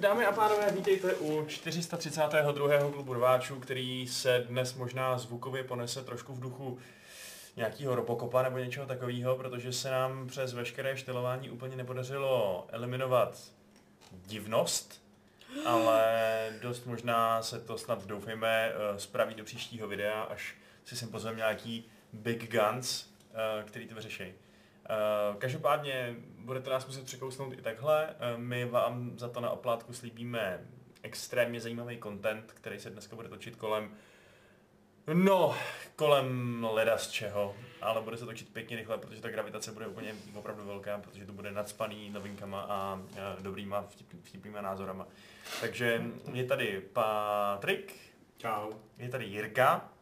dámy a pánové, vítejte u 432. klubu rváčů, který se dnes možná zvukově ponese trošku v duchu nějakého robokopa nebo něčeho takového, protože se nám přes veškeré štelování úplně nepodařilo eliminovat divnost, ale dost možná se to snad doufejme eh, spraví do příštího videa, až si sem pozveme nějaký big guns, eh, který to vyřeší. Uh, každopádně budete nás muset překousnout i takhle. Uh, my vám za to na oplátku slíbíme extrémně zajímavý content, který se dneska bude točit kolem No, kolem leda z čeho, ale bude se točit pěkně rychle, protože ta gravitace bude úplně opravdu velká, protože to bude nadspaný novinkama a, a dobrýma vtip, vtipnýma názorama. Takže je tady Patrik. Čau. Je tady Jirka.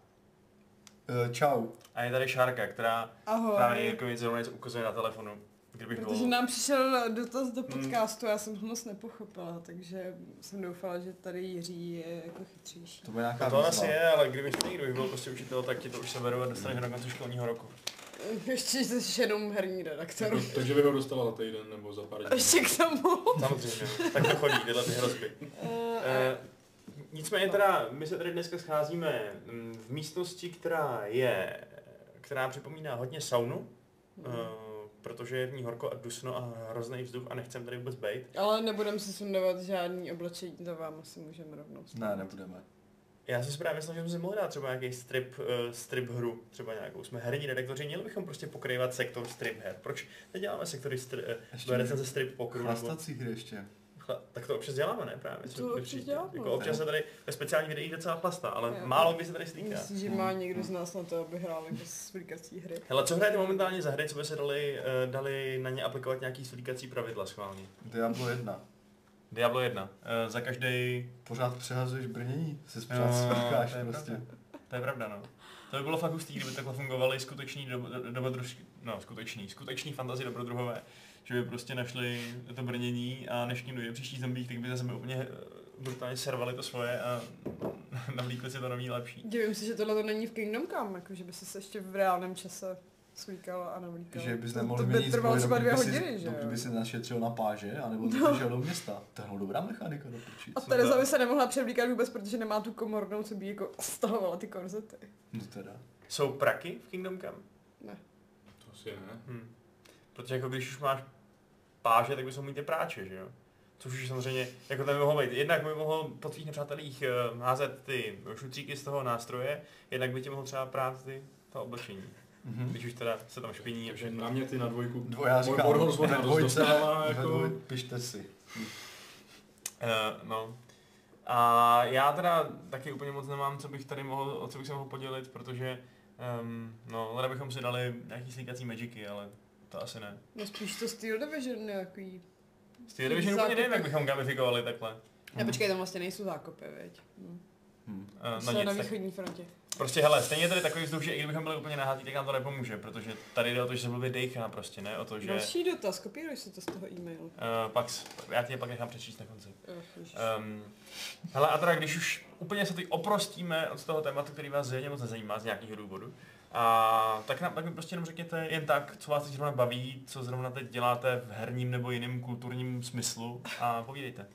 Uh, čau. A je tady Šárka, která Ahoj. právě Jirkovi zrovna něco ukazuje na telefonu. Kdybych Protože byl... nám přišel dotaz do podcastu, já jsem ho moc nepochopila, takže jsem doufala, že tady Jiří je jako chytřejší. To nějaká to výzva. asi je, ale kdybych někdo bych byl prostě učitel, tak ti to už seberu a dostaneš do konce školního roku. Ještě jsi jenom herní redaktor. Takže by ho dostala za týden nebo za pár dní. Ještě k tomu. Samozřejmě, tak to chodí, tyhle ty hrozby. Uh, Eh, nicméně teda, my se tady dneska scházíme mm, v místnosti, která je, která připomíná hodně saunu, Mhm. eh, protože je v ní horko a dusno a hrozný vzduch a nechcem tady vůbec bejt. ale nebudeme si sundávat žádný oblečení, to vám asi můžeme rovnou Ne, nebudeme. Já jsem si právě myslel, že jsme si mohli dát třeba nějaký strip, uh, strip hru, třeba nějakou. Jsme herní redaktoři, měli bychom prostě pokrývat sektor strip her. Proč neděláme sektory stri, uh, Ještě recenze strip pokru? Nebo, Chlastací hry ještě. Tak to občas děláme, ne? Právě. To občas děláme. Jako občas se tady ve speciálních videích docela chlastá, ale Jo. málo kdy se tady slíká. Myslím, že má někdo z nás na to, aby hrál jako svlíkací hry. Hele, co hrajete momentálně za hry, co by se dali, uh, dali na ně aplikovat nějaký slíkací pravidla schválně? Diablo 1. Diablo 1. Uh, za každý. Pořád přehazuješ brnění, si pořád svrkáš to je prostě. pravda. To je pravda, no. To by bylo fakt hustý, kdyby takhle fungovaly skuteční do, do, dobrodružky, no skuteční, skuteční fantazi dobrodruhové, že by prostě našli to brnění a než k ním dojde příští zombík, tak by za zemi úplně eh, brutálně servali to svoje a navlíkli si to nový lepší. Divím se, že tohle to není v Kingdom Come, jako že by se ještě v reálném čase svlíkal a navlíkal. Že bys to, nemohl to by měnit trvalo třeba dvě by si- hodiny, že jo? by si našetřil na páže, anebo No. no. šel do města. To je dobrá mechanika do piči. A? Tereza by se nemohla převlíkat vůbec, protože nemá tu komornou, co by jako stahovala ty korzety. No teda. Jsou praky v Kingdom Come? Ne. To asi ne. Hm. Protože jako když už máš páže, tak bys mohl mít ty práče, že jo? Což už samozřejmě, jako to by mohlo být. Jednak by mohl po tvých nepřátelích uh, házet ty šutříky z toho nástroje, jednak by ti mohl třeba prát ty to oblečení. Mhm. Když už teda se tam špiní a Takže všechno. na mě ty na dvojku. Dvojářka. Ve dost dvojce, ve jako... dvoj, pište si. Uh, no. A já teda taky úplně moc nemám, co bych tady mohl, o co bych se mohl podělit, protože um, no, bychom si dali nějaký slíkací magicy, ale to asi ne. No spíš to Steel Division nějaký. Té Division úplně nevím, jak bychom gamifikovali takhle. Ne, počkej, tam vlastně nejsou zákopy, veď. Hm. Hm. Uh, Jsme no na nic, tak východní frontě. Prostě hele, stejně je tady takový vzduch, že i kdybychom byli úplně nahátí, tak nám to nepomůže, protože tady jde o to, že se blbě dejchá prostě, ne o to, že... Další dotaz, kopíruj si to z toho e-mailu. Uh, pak, já ti je pak nechám přečíst na konci. Oh. Um, hele, a teda když už úplně se teď oprostíme od toho tématu, který vás zřejmě moc nezajímá z nějakého důvodu, a tak, nám, tak mi prostě jenom řekněte jen tak, co vás teď zrovna baví, co zrovna teď děláte v herním nebo jiném kulturním smyslu a povídejte.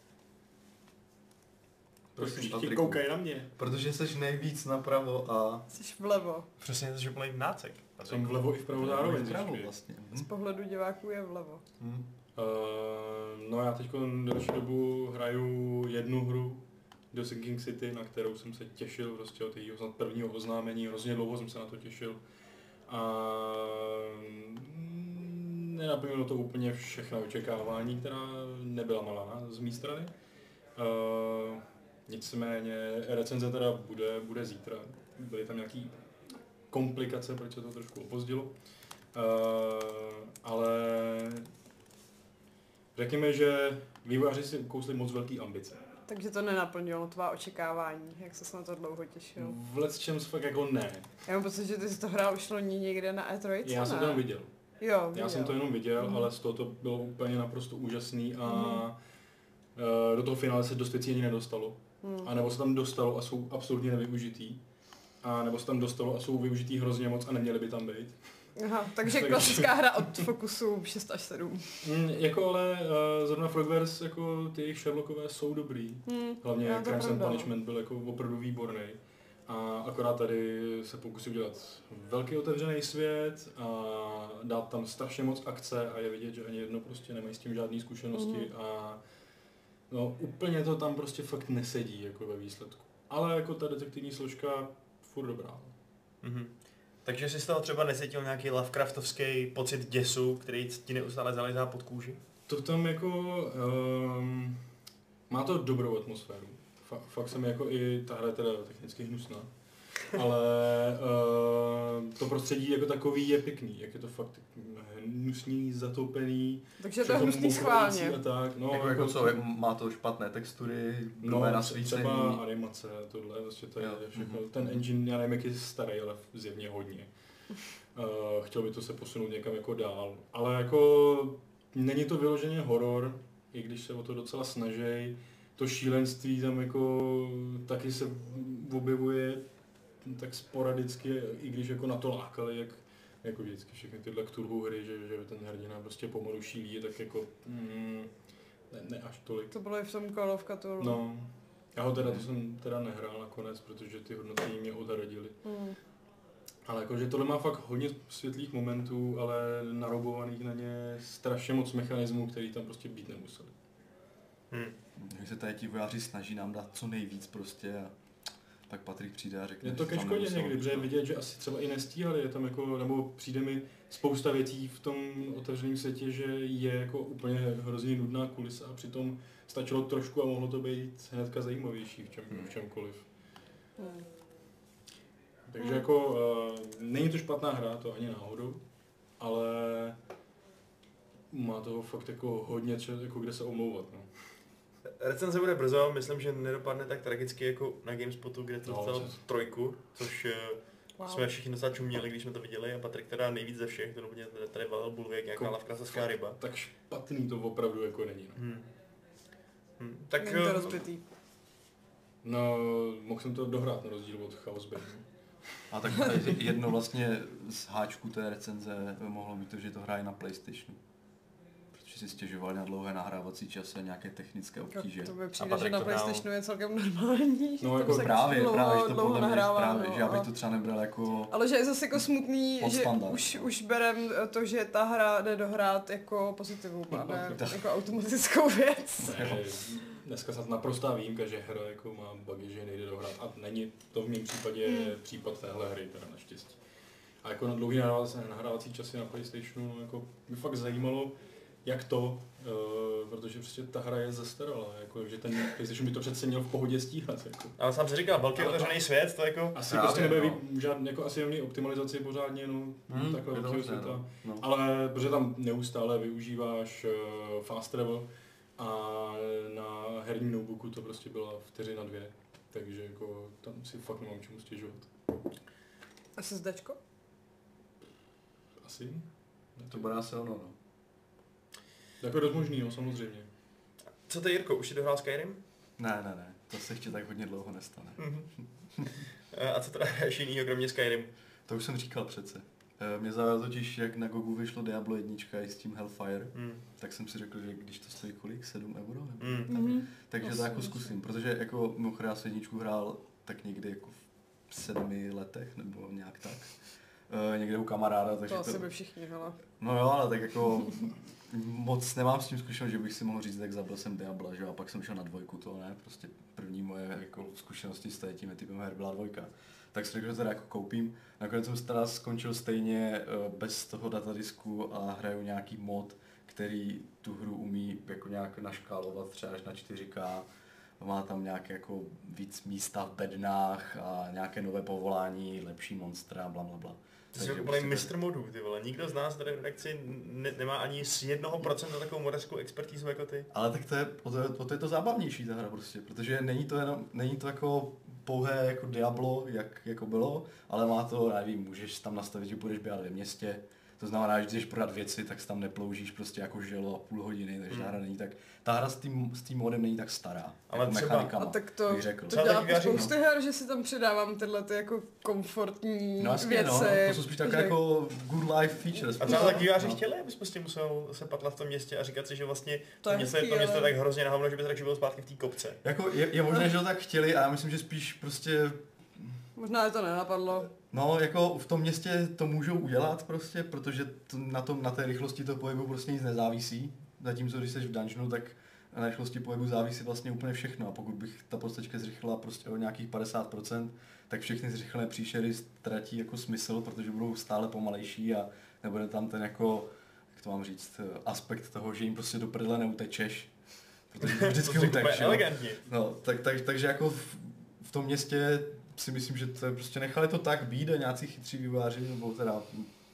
Prosím, Patriku. koukají na mě. Protože jsi nejvíc napravo a Jsi vlevo. Přesně to, že plný nácek. Jsem vlevo i vpravo zároveň. vpravo vlastně. Z Hm. pohledu diváků je vlevo. Hm. Uh, no já teď další dobu hraju jednu hru do Sinking City, na kterou jsem se těšil prostě od jejího prvního oznámení, hrozně dlouho jsem se na to těšil. A mm, nenaplnilo to úplně všechna očekávání, která nebyla malá z mé strany. Uh, nicméně recenze teda bude, bude zítra. Byly tam nějaký komplikace, proč se to trošku opozdilo. Uh, ale řekněme, že vývojáři si kousli moc velký ambice. Takže to nenaplnilo tvá očekávání, jak se na to dlouho těšil. V let's čems fakt jako ne. Já mám pocit, že ty jsi to hrál už loni někde na E3, Já jsem ne? to jenom viděl. Jo, Já viděl. jsem to jenom viděl, Mhm. ale z toho to bylo úplně naprosto úžasný a eh, do toho finále se dost věcí ani nedostalo. Hmm. A nebo se tam dostalo a jsou absolutně nevyužitý. A nebo se tam dostalo a jsou využitý hrozně moc a neměly by tam být. Aha, takže Takže- klasická hra od Focusu 6 až 7. Mm, jako ale uh, zrovna Frogwares, jako ty jejich Sherlockové jsou dobrý. Hmm. Hlavně Crimes and. Punishment byl jako opravdu výborný. A akorát tady se pokusí udělat velký otevřený svět a dát tam strašně moc akce a je vidět, že ani jedno prostě nemají s tím žádné zkušenosti Mhm. a no úplně to tam prostě fakt nesedí jako ve výsledku. Ale jako ta detektivní složka furt dobrá. Mhm. Takže jsi z toho třeba necítil nějaký Lovecraftovský pocit děsu, který ti neustále zalezá pod kůži? To tam jako, um, má to dobrou atmosféru. Fa- fakt se mi jako i, ta hra je teda technicky hnusná, ale uh, to prostředí jako takový je pěkný, jak je to fakt hnusný, zatoupený. Takže to je hnusný schválně. A tak, no, jako, jako co, jak má to špatné textury, No, nasvícení. třeba animace, tohle, vlastně to je Jo, všechno. mhm. Ten engine, já nevím, jak je starý, ale zjevně hodně. Uh, chtěl by to se posunout někam jako dál. Ale jako není to vyloženě horor, i když se o to docela snaží. To šílenství tam jako taky se objevuje tak sporadicky, i když jako na to lákali, jak jako vždycky všechny tyhle Cthulhu hry, že, že ten hrdina prostě pomalu šílí, tak jako mm, ne, ne až tolik. To bylo i v tom Call of Cthulhu. No, já ho teda, to jsem teda nehrál nakonec, protože ty hodnocení mě odradily. Hmm. Ale jakože tohle má fakt hodně světlých momentů, ale naroubovaných na ně strašně moc mechanismů, který tam prostě být nemuseli. Hm. Že se tady ti vojáři snaží nám dát co nejvíc prostě a pak Patrik přijde a řekne, Je to že ke škodě někdy, protože vidět, že asi třeba i nestíhali, je tam jako, nebo přijde mi spousta věcí v tom otevřeném světě, že je jako úplně hrozně nudná kulisa a přitom stačilo trošku a mohlo to být hnedka zajímavější v, čem, Hmm. v čemkoliv. Hmm. Takže Hmm. jako uh, není to špatná hra, to ani náhodou, ale má toho fakt jako hodně, če- jako kde se omlouvat. No. Recenze bude brzo, myslím, že nedopadne tak tragicky jako na GameSpotu, kde to No, dostal přes- trojku, což eh, Wow. jsme všichni docela čuměli, když jsme to viděli a Patrik teda nejvíc ze všech, to úplně tady- tady valil bulvě jak nějaká Jako- lavkrasovská ryba. Tak špatný to opravdu jako není. No, Hmm. Hmm. Tak Není to eh, rozbitý. no mohl jsem to dohrát na rozdíl od Chaos Bane. A tak jedno vlastně z háčků té recenze mohlo být to, že to hraje na Playstationu. Si stěžovali na dlouhé nahrávací časy a nějaké technické obtíže. To by přijde, že na PlayStationu je celkem normální. že No, jako se Právě, dlouho, právě, že to dlouho podle mě nahrává. právě, no, že já bych a- to třeba nebral jako... Ale že je zase jako smutný, že už, už berem to, že ta hra jde dohrát jako pozitivum a ne Tak. jako automatickou věc. Ne, dneska snad naprostá výjimka, že hra jako má bugy, že nejde dohrát. A není to v mém případě Hmm. případ téhle hry, teda naštěstí. A jako na dlouhý nahrávací, nahrávací časy na Playstationu jako mě fakt zajímalo, jak to, uh, protože prostě ta hra je zastaralá, jako, že ten PlayStation by to přece měl v pohodě stíhat. Jako. ale sám si říkal, velký otevřený svět, to jako... Asi Právě, prostě nebude no. no. žádný, jako asi neměl optimalizaci pořádně, no, Hmm, takhle je to velkého světa. no. No. Ale protože tam neustále využíváš uh, fast travel a na herním notebooku to prostě byla vteřina dvě. Takže jako tam si fakt nemám čemu stěžovat. SSDčko? Asi? To bude asi ono, no. Jako dost možný, no, samozřejmě. Co ty Jirko, už si dohrál Skyrim? Ne, ne, ne, to se ještě tak hodně dlouho nestane. Mhm. Eh, A co teda hraješ jinýho, kromě Skyrim? To už jsem říkal přece. Eh, Mě zaujalo totiž, jak na Gogu vyšlo Diablo 1 i s tím Hellfire, Hmm. tak jsem si řekl, že když to stojí kolik, 7 euro? Nebo? Hmm. Mhm. Takže to jako zkusím, protože jako mimochodem já jsem jedničku hrál tak někdy jako v sedmi letech, nebo nějak tak. E, někde u kamaráda, takže To to, asi by všichni, hele. No jo, ale tak jako moc nemám s tím zkušenost, že bych si mohl říct, tak zabil jsem Diabla, že a pak jsem šel na dvojku, to ne, prostě první moje jako zkušenosti s tím typem her byla dvojka. Tak jsem řekl, že teda jako koupím. Nakonec jsem teda skončil stejně eh, bez toho datadisku a hraju nějaký mod, který tu hru umí jako nějak naškálovat třeba až na 4K. Má tam nějaké jako víc místa v bednách a nějaké nové povolání, lepší monstra, bla bla bla. Takže úplný prostě mistr modů, ty vole. Nikdo z nás tady v redakci ne- nemá ani z jednoho procenta takovou moderskou expertízu jako ty. Ale tak to je, o to, o to je to zábavnější ta hra prostě, protože není to jenom, není to jako pouhé jako Diablo, jak jako bylo, ale má to, nevím, můžeš tam nastavit, že budeš běhat ve městě, To znamená, že když jdeš prodat věci, tak se tam neploužíš prostě jako želo a půl hodiny, takže ta hra není tak, ta hra s tím, s tím modem není tak stará. Ale jako třeba- A tak to, bych řekl. to Třeba dělá taky já spousty her, že si tam přidávám tyhle ty jako komfortní No jasně, věci. no, to jsou spíš takové že- jako good life features. A třeba tak diváři No. chtěli, abys prostě musel se patlat v tom městě a říkat si, že vlastně To to, je město, hezký, to město je ale- tak hrozně na hovno, že bys radši byl zpátky v té kopce. Jako je, je možné, že to tak chtěli a já myslím, že spíš prostě Možná je to nenapadlo. No, jako v tom městě to můžou udělat prostě, protože to, na, tom, na té rychlosti toho pohybu prostě nic nezávisí. Zatímco když jsi v dungeonu, tak na rychlosti pohybu závisí vlastně úplně všechno. A pokud bych ta postačka zrychlila prostě o nějakých 50%, tak všechny zrychlené příšery ztratí jako smysl, protože budou stále pomalejší a nebude tam ten jako, jak to mám říct, aspekt toho, že jim prostě do prdele neutečeš. Protože vždycky To elegantně. No, tak, tak, takže jako v, v tom městě si myslím, že to je prostě nechali to tak být a nějací chytří vývojáři, nebo teda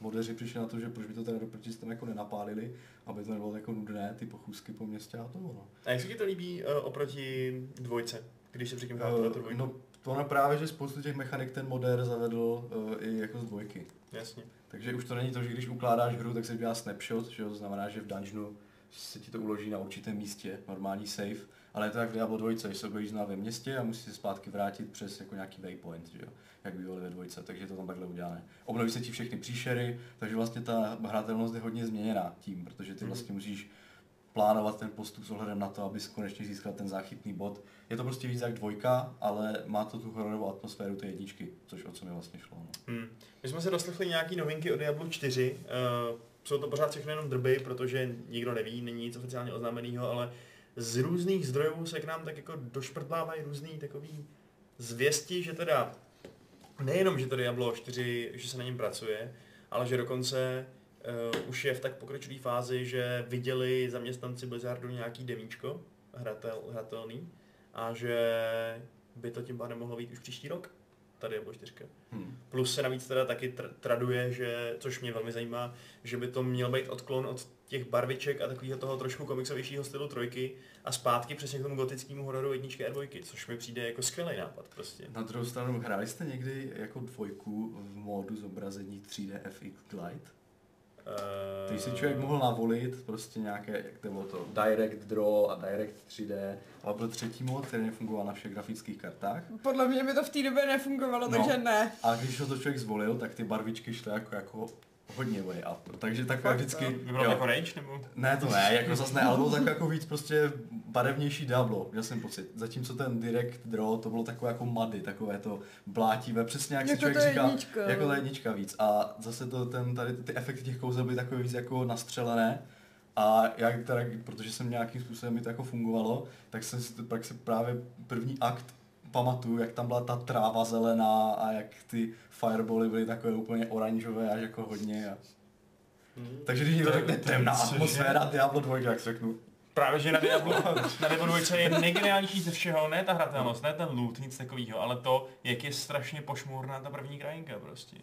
modeři přišli na to, že proč by to teda do proti tam jako nenapálili, aby to nebylo jako nudné, ty pochůzky po městě a to no. A jak se ti to líbí uh, oproti dvojce, když se předtím hrál Uh, to dvojku? no, to ono právě, že spoustu těch mechanik ten moder zavedl uh, i jako z dvojky. Jasně. Takže už to není to, že když ukládáš hru, tak se dělá snapshot, že to znamená, že v dungeonu se ti to uloží na určitém místě, normální save, ale je to jak v Diablo 2, že se objevíš ve městě a musíš se zpátky vrátit přes jako nějaký waypoint, že jo? jak bývaly ve dvojce, takže je to tam takhle udělané. Obnoví se ti všechny příšery, takže vlastně ta hratelnost je hodně změněná tím, protože ty Mhm. vlastně musíš plánovat ten postup s ohledem na to, abys konečně získal ten záchytný bod. Je to prostě víc jak dvojka, ale má to tu hororovou atmosféru té jedničky, což o co mi vlastně šlo. No. Hmm. My jsme se doslechli nějaký novinky o Diablo 4. Uh, jsou to pořád všechno jenom drby, protože nikdo neví, není nic oficiálně oznámeného, ale z různých zdrojů se k nám tak jako došprdlávají různý takový zvěsti, že teda nejenom, že to Diablo 4, že se na něm pracuje, ale že dokonce uh, už je v tak pokročilé fázi, že viděli zaměstnanci Blizzardu nějaký demíčko hratel, hratelný a že by to tím pádem mohlo být už příští rok, ta Diablo 4. Hmm. Plus se navíc teda taky tr- traduje, že, což mě velmi zajímá, že by to měl být odklon od těch barviček a takového toho trošku komiksovějšího stylu trojky a zpátky přesně k tomu gotickému hororu jedničky a dvojky, což mi přijde jako skvělý nápad prostě. Na druhou stranu, hráli jste někdy jako dvojku v módu zobrazení 3D FX Glide? Uh, Když si člověk mohl navolit prostě nějaké, jak to bylo to, Direct Draw a Direct 3D, ale byl třetí mod, který nefungoval na všech grafických kartách. Podle mě by to v té době nefungovalo, No. takže ne. A když ho to člověk zvolil, tak ty barvičky šly jako, jako hodně way up. Takže takové Fakt, vždycky... bylo jako rage nebo? Ne, to ne, jako zase ne, ale bylo tak jako víc prostě barevnější Diablo, měl jsem pocit. Zatímco ten Direct Draw, to bylo takové jako mady, takové to blátivé, přesně jak si Jako člověk to říká, jednička. jako ta jednička víc. A zase to, ten, tady ty efekty těch kouzel byly takové víc jako nastřelené. A jak teda, protože jsem nějakým způsobem mi to jako fungovalo, tak jsem si to, pak se právě první akt pamatuju, jak tam byla ta tráva zelená a jak ty firebally byly takové úplně oranžové až jako hodně. A... Hmm. Takže když někdo To- řekne temná atmosféra Diablo 2, jak řeknu, Právě, že na Diablo, na Diablo 2 je nejgeniálnější ze všeho, ne ta hratelnost, ne ten loot, nic takového, ale to, jak je strašně pošmurná ta první krajinka prostě.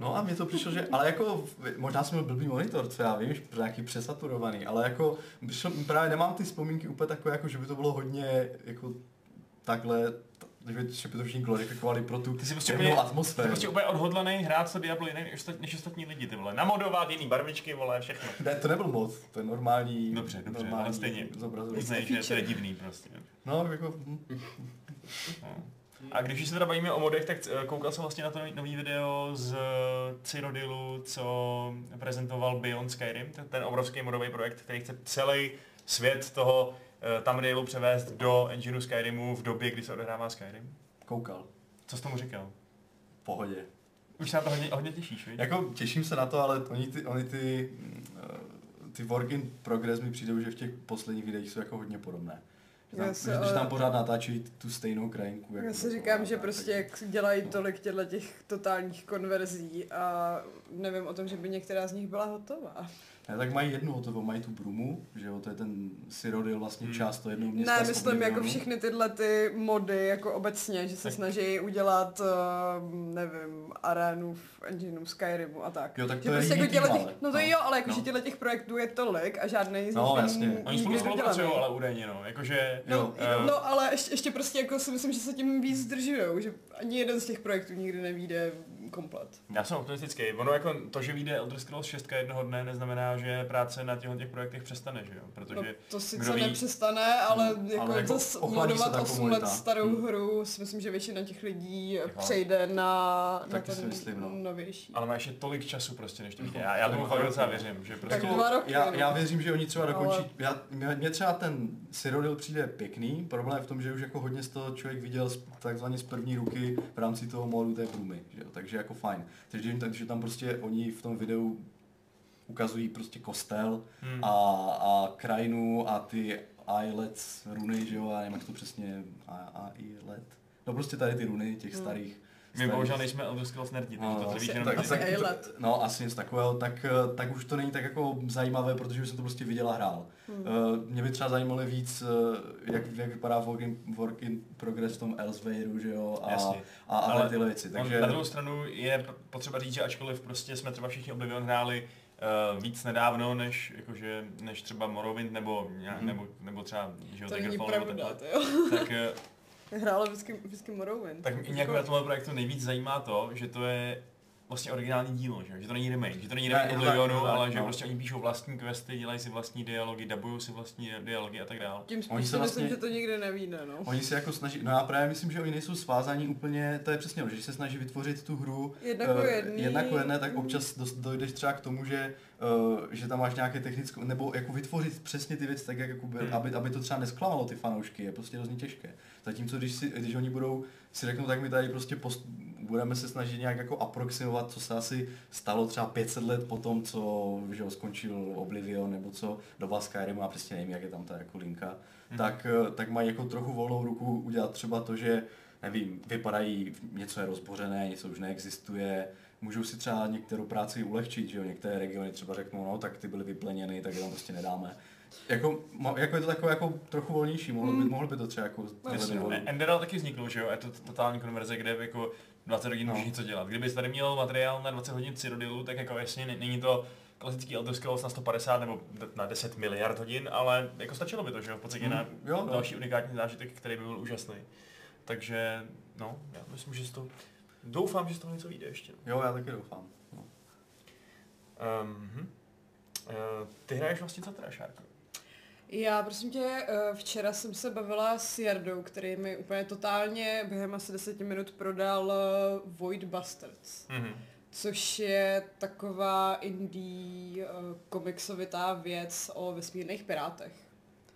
No a mně to přišlo, že, ale jako, možná jsem měl blbý monitor, co já vím, že nějaký přesaturovaný, ale jako, přišlo, právě nemám ty vzpomínky úplně takové, jako, že by to bylo hodně, jako, takhle, t- že by, že by to všichni glorifikovali pro tu Ty jsi prostě úplně, ty atmosféru. jsi prostě úplně odhodlaný hrát to Diablo jinak než, ostat- než ostatní lidi, ty vole. Namodovat jiný barvičky, vole, všechno. Ne, to nebyl mod, to je normální, Dobře, dobře, normální ale stejně. Víš, že to je divný prostě. No, jako. No. A když se teda bavíme o modech, tak eh, koukal jsem vlastně na to nový video z Cyrodilu, co prezentoval Beyond Skyrim, ten, ten obrovský modový projekt, který chce celý svět toho eh, Tamrielu převést do engineu Skyrimu v době, kdy se odehrává Skyrim. koukal, Co jsi tomu říkal? v pohodě. Už se na to hodně, hodně těšíš, viď? Jako těším se na to, ale oni ty, oni ty, eh, ty work in progress mi přijdou, že v těch posledních videích jsou jako hodně podobné. Že tam, se že, ale- že tam pořád natáčí tu stejnou krajinku. jak Já si říkám, že prostě jak dělají tolik těchto těch totálních konverzí a nevím o tom, že by některá z nich byla hotová. Ne, tak mají jednu hotovou, mají tu Brumu, že jo, to je ten Cyrodiil vlastně Hmm. část toho jednoho města. Ne, myslím jako všechny tyhle ty mody jako obecně, že se Tak- snaží udělat, uh, nevím, arénu v engineu Skyrimu a tak. Jo, tak Že to je prostě jako těch, ale. no to No. jo, ale jako, No. že těle těch projektů je tolik a žádný z nich No, není jasně. Oni spolu spolupracují, ale údajně, no. Jakože... No, Jo, eh, no, ale ještě, ještě prostě jako si myslím, že se tím víc zdržujou, že ani jeden z těch projektů nikdy nevíde komplet. Já jsem optimistický. Ono jako to, že vyjde Elder Scrolls 6 jednoho dne, neznamená, že práce na těchto těch projektech přestane, že jo? No, Protože to sice kdo ví- nepřestane, ale Hmm, jako, ale jako zase modovat ta 8 komunita. let starou Hmm. hru, si myslím, že většina těch lidí Jako- přejde na, na Taky si ten myslím, no. novější. ale má ještě tolik času prostě, než to vyjde. Já, já tomu fakt docela věřím, že prostě... Tak dva roky, já, no. já věřím, že oni třeba Ale- dokončí, já, mě, mě třeba ten Cyrodiil přijde pěkný, problém je v tom, že už jako hodně z toho člověk viděl z, takzvaně z první ruky v rámci toho modu té průmy, že jo? takže jako fajn. Takže, takže tam prostě oni v tom videu ukazují prostě kostel Hmm. a, a krajinu a ty islets runy, že jo, já nevím, jak to přesně, a, a let. No prostě tady ty runy těch Hmm. starých. My bohužel nejsme Elder Scrolls nerdi, takže to No, víš asi- jenom tak, ty. tak, to, no asi něco takového, tak, eh, tak už to není tak jako zajímavé, protože už jsem to prostě viděl a hrál. Hmm. Uh, mě by třeba zajímalo víc, uh, jak, jak vypadá work in, work in progress v tom Elsewhere, že jo, a, Jasně. a, a Ale tyhle věci. Takže... Na druhou stranu je potřeba říct, že ačkoliv prostě jsme třeba všichni Oblivion hráli uh, víc nedávno, než, jakože, než třeba Morrowind nebo, Mhm. nebo, nebo třeba že jo, To není Daggerfall nebo pravda, takhle, to jo. tak, eh, Hrála vždycky, vždycky Morrowind. tak mě jako na tomhle projektu nejvíc zajímá to, že to je vlastně originální dílo, že, že to není remake, že to není Ne, remake Oblivionu, to tak, ale že no. prostě oni píšou vlastní questy, dělají si vlastní dialogy, dubují si vlastní dialogy a tak dále. Tím spíš Oni si se myslím, vlastně- že to nikdy nevíde, no. Oni se jako snaží, no já právě myslím, že oni nejsou svázáni úplně, to je přesně, ono, že se snaží vytvořit tu hru Jednak jedný. jednak jako jedné, tak občas dos- dojdeš třeba k tomu, že, uh, že tam máš nějaké technické, nebo jako vytvořit přesně ty věci tak, jak jako by, Hmm. aby, aby to třeba nesklamalo ty fanoušky, je prostě hrozně těžké. Zatímco když, si, když oni budou si řeknou, tak my tady prostě post, budeme se snažit nějak jako aproximovat, co se asi stalo třeba 500 let po tom, co že jo, skončil Oblivion, nebo co doba Skyrimu, a přesně nevím, jak je tam ta jako linka, Mhm. tak, eh, tak mají jako trochu volnou ruku udělat třeba to, že nevím, vypadají, něco je rozbořené, něco už neexistuje, můžou si třeba některou práci ulehčit, že jo, některé regiony třeba řeknou, no tak ty byly vypleněny, tak je tam prostě nedáme. Jako, jako je to takové jako trochu volnější, mohlo by. Mm. mohlo by to třeba jako volnou. E- Enderal taky vznikl, že jo, je to totální konverze, kde jako 20 hodin No. můžeš něco dělat. Kdybys tady měl materiál na 20 hodin Cyrodiilu, tak jako jasně není to klasický Elder Scrolls na 150 nebo na 10 miliard hodin, ale jako stačilo by to, že jo, v podstatě Mm, na jo, no. další unikátní zážitek, který by byl úžasný. Takže, no, já myslím, že toho, doufám, že z toho něco vyjde ještě. Jo, já taky doufám. No. Um, hm. uh, ty hraješ vlastně co teda, Šárko? Já prosím tě, eh, včera jsem se bavila s Jardou, který mi úplně totálně během asi deseti minut prodal eh, Void Bastards, Mhm. což je taková indie eh, komiksovitá věc o vesmírných pirátech.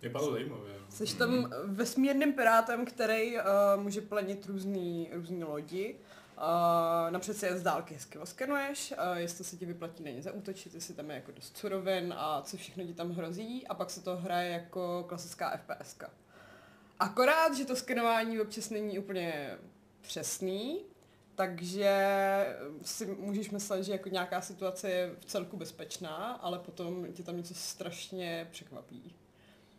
Vypadalo zajímavě. no. Jsi tam vesmírným pirátem, který uh, může plenit různý, různý lodi. Uh, napřed si je z dálky hezky oskenuješ, uh, jestli se ti vyplatí na ně zaútočit, jestli tam je jako dost surovin a co všechno ti tam hrozí a pak se to hraje jako klasická FPS. -ka. Akorát, že to skenování občas není úplně přesný, takže si můžeš myslet, že jako nějaká situace je v celku bezpečná, ale potom tě tam něco strašně překvapí.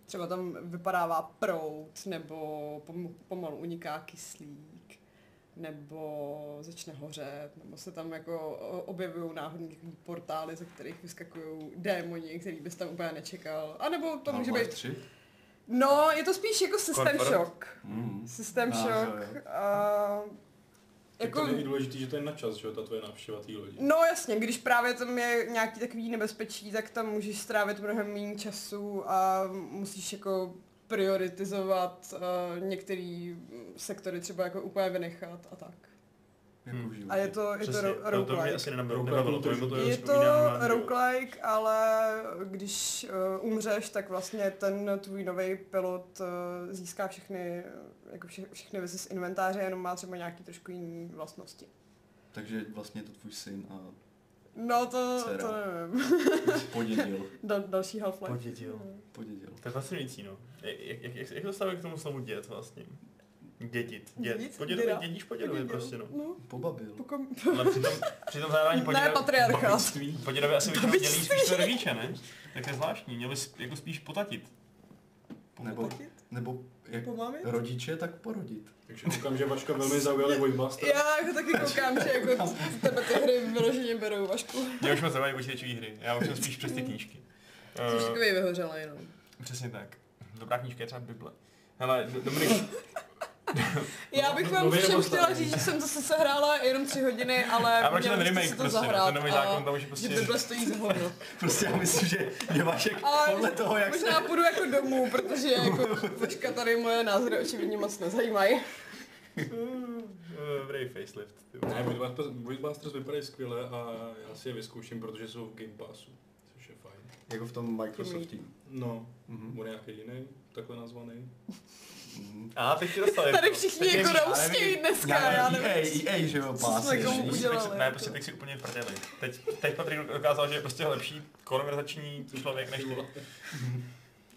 Třeba tam vypadává prout, nebo pom- pomalu uniká kyslík, nebo začne hořet, nebo se tam jako objevují náhodně portály, ze kterých vyskakují démoni, který bys tam úplně nečekal. A nebo to může být... 3? No, je to spíš jako systém Corporate? shock. Mm. Systém Ah, shock. A, Tak jako, to je důležité, že to je na čas, že jo, ta tvoje návštěva té lodi. No jasně, když právě tam je nějaký takový nebezpečí, tak tam můžeš strávit mnohem méně času a musíš jako prioritizovat uh, některý sektory třeba jako úplně vynechat a tak. Jako Hmm. A je to, je to Přesně, ro- to, to mě roguelike. asi Roguelike to, to Je to roguelike, ale když uh, umřeš, tak vlastně ten tvůj nový pilot uh, získá všechny, jako vše, všechny věci z inventáře, jenom má třeba nějaký trošku jiný vlastnosti. Takže vlastně je to tvůj syn a No to, Dcera. to nevím. podědil. Dal, další Half-Life. Podědil. Podědil. To je fascinující, no. Jak, jak, jak, jak to stavuje k tomu slovu dět vlastně? Dětit. Dět. Dědit? Po dědovi, Děda. dědíš Podědil. prostě, no. No, Pobabil. pokom... Ale přitom, přitom zároveň po Ne, patriarchát. po dědovi asi většinou dělí spíš tvoje rodiče, ne? Tak to je zvláštní, měli bys jako spíš potatit. Nebo, Potatit? nebo jak Pomámit? rodiče, tak porodit. Takže koukám, že Vaška velmi zaujaly Voidbuster. Já jako taky koukám, že jako tebe ty hry vyloženě berou, Vašku. Mě už moc zajímají počítačové hry, já už jsem spíš přes ty knížky. Jsi Uh, takový vyhořelej, no. přesně tak. Dobrá knížka je třeba Bible. Hele, Dominik, Já bych vám Nový všem nebo chtěla říct, že jsem zase sehrála jenom tři hodiny, ale A proč měla ten remake si to prostě, no, zahrát ten nový a zákon, tam už je prostě- Že Bible stojí za hovno. Prostě já myslím, že je Vašek podle toho, jak se... Možná půjdu jako domů, protože jako počka tady moje názory očividně moc nezajímají. Dobrý facelift. ty vole. Ne, Voidbusters- vypadají skvěle a já si je vyzkouším, protože jsou v Game Passu, což je fajn. Jako v tom Microsoft Team. No, Mhm. bude nějaký jiný, takhle nazvaný. A teď ti dostali. Tady všichni jako roustějí dneska, já Já nevím. EA, EA, že jo, Co pásy, Ne, prostě teď si úplně v prdeli. Teď, teď Patrik dokázal, že je prostě lepší konverzační člověk než ty.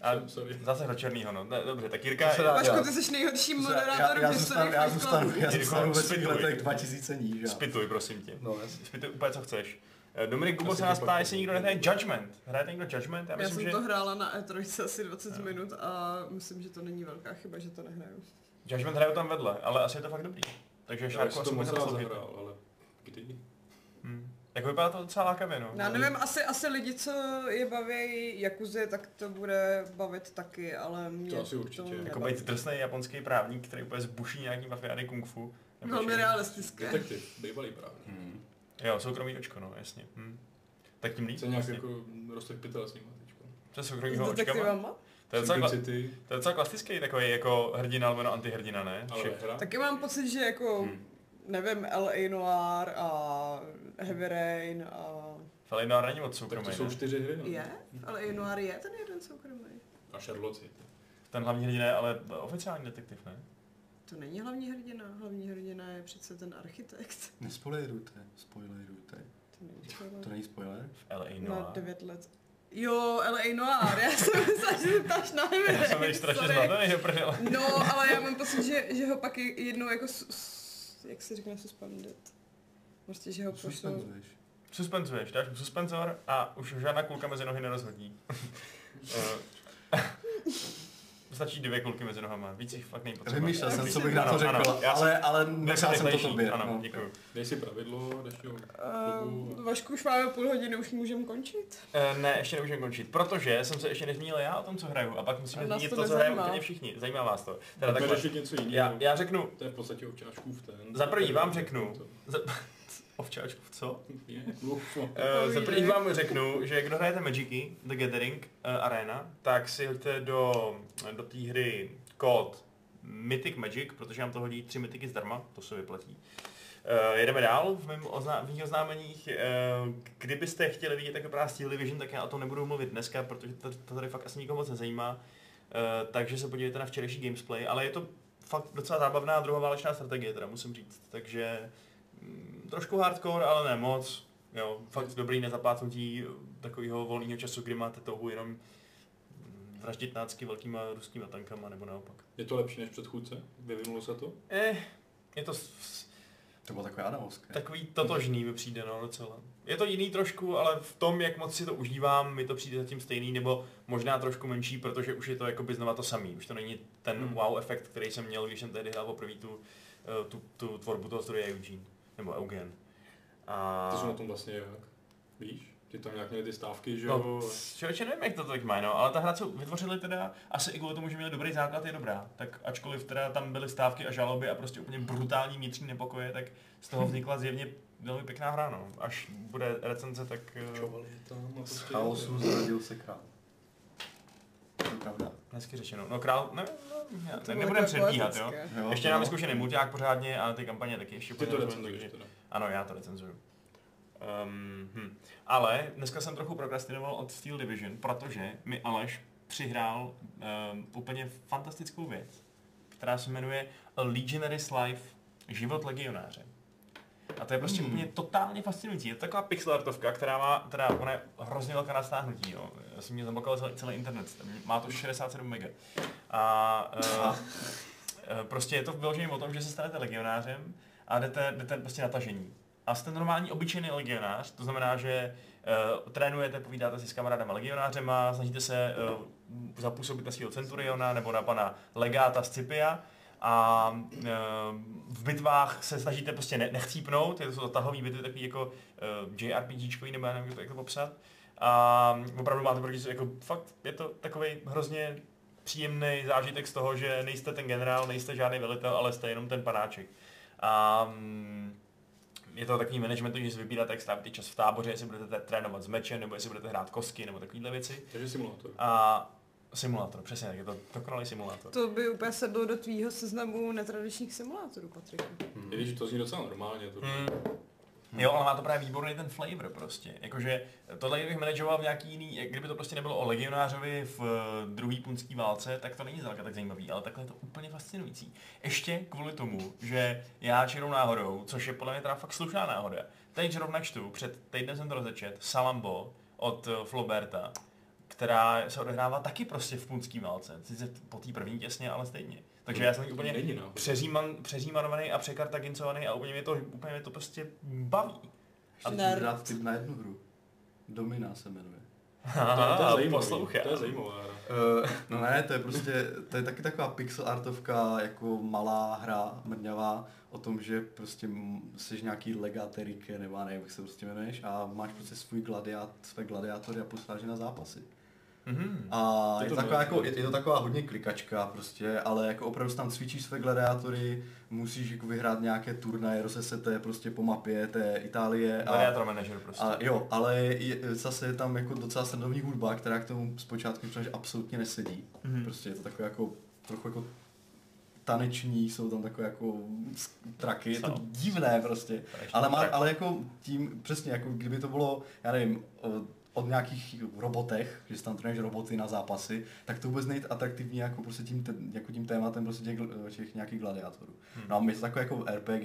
A Sorry. zase do černýho, no. Ne, dobře, tak Jirka... Pašku, ty jsi nejhorší Já, moderátor já, v zůstanu, já zůstanu, já zůstanu ve svých spituj. letech 2000 níž. já. Spituj, prosím tě. No, jasně. Spituj úplně, co chceš. Eh, Dominik Gubo se nás ptá, jestli někdo nehraje Judgment. Hrajete někdo Judgment? Já Já myslím, jsem že to hrála na E3 asi 20 No. minut a myslím, že to není velká chyba, že to nehraju. Judgment hraju tam vedle, ale asi je to fakt dobrý. Takže Já si asi poslouchejte. zahrál, ale kdy? Hmm. Jak vypadá to docela lákavě, no. Já nevím, asi, asi lidi, co je baví Jakuzy, tak to bude bavit taky, ale mě To asi určitě. To Jako být drsný japonský právník, který úplně zbuší nějaký mafiány kung fu. Velmi čím. realistické. Detektiv, bývalý právě. Mhm. Jo, soukromý očko, no, jasně. Hm. Tak tím líp. Se nějak vlastně. jako roztek pytel s nima teďko. To je S soukromýho očkama. detektivama? To je, docela, to je docela klasický takový jako hrdina, ale antihrdina, ne? ale. Taky mám pocit, že jako, Hm. nevím, L.A. Noir a Heavy Rain a... Felinor není moc Tak soukromý, to jsou ne? čtyři hry, no. Je? V L.A. Noir je ten jeden soukromý. A Sherlocki. Ten hlavní hrdina je ale oficiální detektiv, ne? To není hlavní hrdina, hlavní hrdina je přece ten architekt. Nespoilerujte, spoilerujte. To není spoiler. To není spoiler? V L.A. Na Noir. 9 let. Jo, L.A. Noir, já jsem myslela, že se ptáš na Heavy Já jsem tady strašně zmatený, že prdele. No, ale já mám pocit, že, že ho pak je- jednou jako, s, s, jak se řekne, suspended. Prostě, že ho pošlou. Suspenzuješ. Suspenzuješ, dáš mu suspenzor a už žádná kulka mezi nohy nerozhodí. Eh, Stačí dvě kulky mezi nohama, víc jich fakt není potřeba. Vymýšlel jsem, co bych Ano, na to ano, řekl, já jsem- ale, ale nechal jsem to tobě. Ano, no. děkuju. Dej si pravidlo, jdeš jo. Uh, Vašku, už máme půl hodiny, už můžeme končit. Eh, ne, ještě nemůžeme končit, protože jsem se ještě nezmínil já o tom, co hraju a pak musíme zmínit to to, co hrajou nezajímá. úplně všichni. Zajímá vás to. Teda takhle. řešit něco jiného. Já, já řeknu, To je v podstatě ovčáčkův ten. Za první vám řeknu. Za, ovčáčku, co? Uh, za první vám řeknu, že kdo hrajete Magicy, The Gathering uh, Arena, tak si hoďte do, do té hry kód Mythic Magic, protože nám to hodí tři mytiky zdarma, to se vyplatí. Uh, jedeme dál v, mém ozná- v mých oznámeních. Uh, kdybyste chtěli vidět, jak vypadá Steel Division, tak já o tom nebudu mluvit dneska, protože to, to tady fakt asi nikoho moc nezajímá. Uh, takže se podívejte na včerejší gamesplay, ale je to fakt docela zábavná druhoválečná strategie, teda musím říct. Takže trošku hardcore, ale ne moc. Jo, fakt dobrý nezapátnutí takového volného času, kdy máte touhu jenom mm, vraždit nácky velkýma ruskýma tankama, nebo naopak. Je to lepší než předchůdce? Vyvinulo se to? Eh, je to To bylo takové adamovské. takový totožný mi přijde, no docela. Je to jiný trošku, ale v tom, jak moc si to užívám, mi to přijde zatím stejný, nebo možná trošku menší, protože už je to jako by znova to samý. Už to není ten Hmm. wow efekt, který jsem měl, když jsem tehdy hrál poprvé tu, eh, tu, tu tvorbu toho studia Eugene, nebo Eugen. A... Ty jsou na tom vlastně jak? Víš? Ty tam nějak měli ty stávky, že No, jo? člověče, nevím, jak to tolik má, no, ale ta hra, co vytvořili teda, asi i kvůli tomu, že měli dobrý základ, je dobrá. Tak ačkoliv teda tam byly stávky a žaloby a prostě úplně brutální vnitřní nepokoje, tak z toho vznikla zjevně velmi pěkná hra, no. Až bude recenze, tak... eh, Čovali tam a Z prostě- chaosu zrodil se král. To je pravda. Hezky řečeno. No král, ne, no, já, To ne, bylo nebudem takové předbíhat, jo. Jo, Ještě nám vyzkoušený mulťák pořádně a ty kampaně taky ještě Ty to recenzuješ teda. Ano, já to recenzuju. Um, hm. Ale dneska jsem trochu prokrastinoval od Steel Division, protože mi Aleš přihrál um, úplně fantastickou věc, která se jmenuje A Legionary's Life, život legionáře. A to je prostě Hmm. úplně totálně fascinující. Je to taková pixelartovka, která má, teda ona je hrozně velká na stáhnutí, jo. Já jsem mě zablokal celý, celý internet, má to 67 mega. A uh, Prostě je to vyloženě o tom, že se stanete legionářem a jdete, jdete prostě na tažení. A jste normální obyčejný legionář, to znamená, že uh, trénujete, povídáte si s kamarádama legionářema, snažíte se uh, zapůsobit na svého centuriona nebo na pana legáta z Cipia a uh, v bitvách se snažíte prostě ne- nechcípnout, to jsou tahový bitvy takový jako uh, JRPGčkový, nebo já nevím, jak to popsat. A opravdu máte proti jako fakt je to takový hrozně příjemný zážitek z toho, že nejste ten generál, nejste žádný velitel, ale jste jenom ten panáček. A mm, je to takový management, že si vybíráte, jak strávíte čas v táboře, jestli budete trénovat s mečem, nebo jestli budete hrát kostky, nebo takovéhle věci. Takže simulátor. A simulátor, přesně tak, je to dokonalý simulátor. To by úplně sedlo do tvýho seznamu netradičních simulátorů, Patriku. I když to zní docela normálně. To... Hmm. Jo, ale má to právě výborný ten flavor prostě. Jakože tohle bych manažoval v nějaký jiný, kdyby to prostě nebylo o legionářovi v eh, druhé punské válce, tak to není zdaleka tak zajímavý, ale takhle je to úplně fascinující. Ještě kvůli tomu, že já čirou náhodou, což je podle mě teda fakt slušná náhoda, teď zrovna čtu, před týdnem jsem to rozečet, Salambo od eh, Floberta, která se odehrává taky prostě v punský válce. Sice po té první těsně, ale stejně. Takže já jsem jí úplně Není náhoda. přeříman, přeřímanovaný a překartagincovaný a úplně mě to, úplně mě to prostě baví. Ti dát tip na jednu hru. Domina se jmenuje. To, je- to je zajímavý. poslouchám. To je zajímavá hra. Uh, no ne, to je prostě, to je taky taková pixel artovka, jako malá hra, mrňavá, o tom, že prostě jsi nějaký legaterike, nebo nevím, jak se prostě jmenuješ, a máš prostě svůj gladiát, své gladiátory a posláš na zápasy. Mhm. A To je to to, taková, jako, je, je to taková hodně klikačka prostě, ale jako opravdu tam cvičíš své gladiátory, musíš jako vyhrát nějaké turnaje, rozesete prostě po mapě té Itálie. A, Gladiator manager prostě. a jo, ale je, zase je tam jako docela srandovní hudba, která k tomu zpočátku že absolutně nesedí. Mhm. Prostě je to takové jako, trochu jako taneční, jsou tam takové jako traky, je to divné prostě. Ale, má, ale jako tím, přesně, jako kdyby to bylo, já nevím, o- od nějakých robotech, že si tam trénuješ roboty na zápasy, tak to vůbec nejde atraktivní jako prostě tím, te, jako tím tématem prostě těch, těch nějakých gladiátorů. Hmm. No a my to takové jako RPG,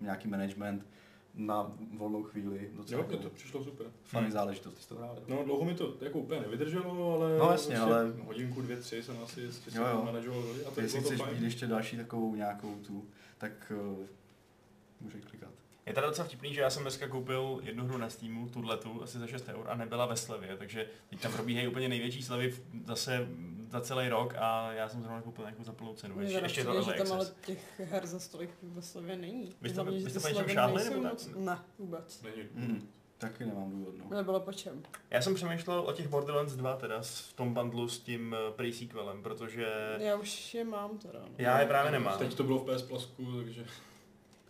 nějaký management na volnou chvíli, docela Jo, jako to přišlo super. funny Hmm. záležitost, ty jsi to hráli. No dlouho mi to jako úplně nevydrželo, ale No jasně, prostě ale- hodinku, dvě, tři jsem asi jistě Jo, jo. manažoval a to Jestli chceš fajn. mít ještě další takovou nějakou tu, tak uh, můžeš klikat. Je teda docela vtipný, že já jsem dneska koupil jednu hru na Steamu, tuhletu, asi za 6 eur a nebyla ve slevě, takže teď tam probíhají úplně největší slevy zase za celý rok a já jsem zrovna koupil nějakou za plnou cenu. Ještě, ještě to že tam ale těch her za stolik ve Slavě není. Vy jste- vy že jste šáhli, nebo tak? moc- Ne, vůbec. Není. Mm, taky nemám důvod, no. Nebylo po čem. Já jsem přemýšlel o těch Borderlands 2 teda s- v tom bundlu s tím eh, pre-sequelem, protože Já už je mám teda. No. já je právě nemám. Teď to bylo v PS Plusku, takže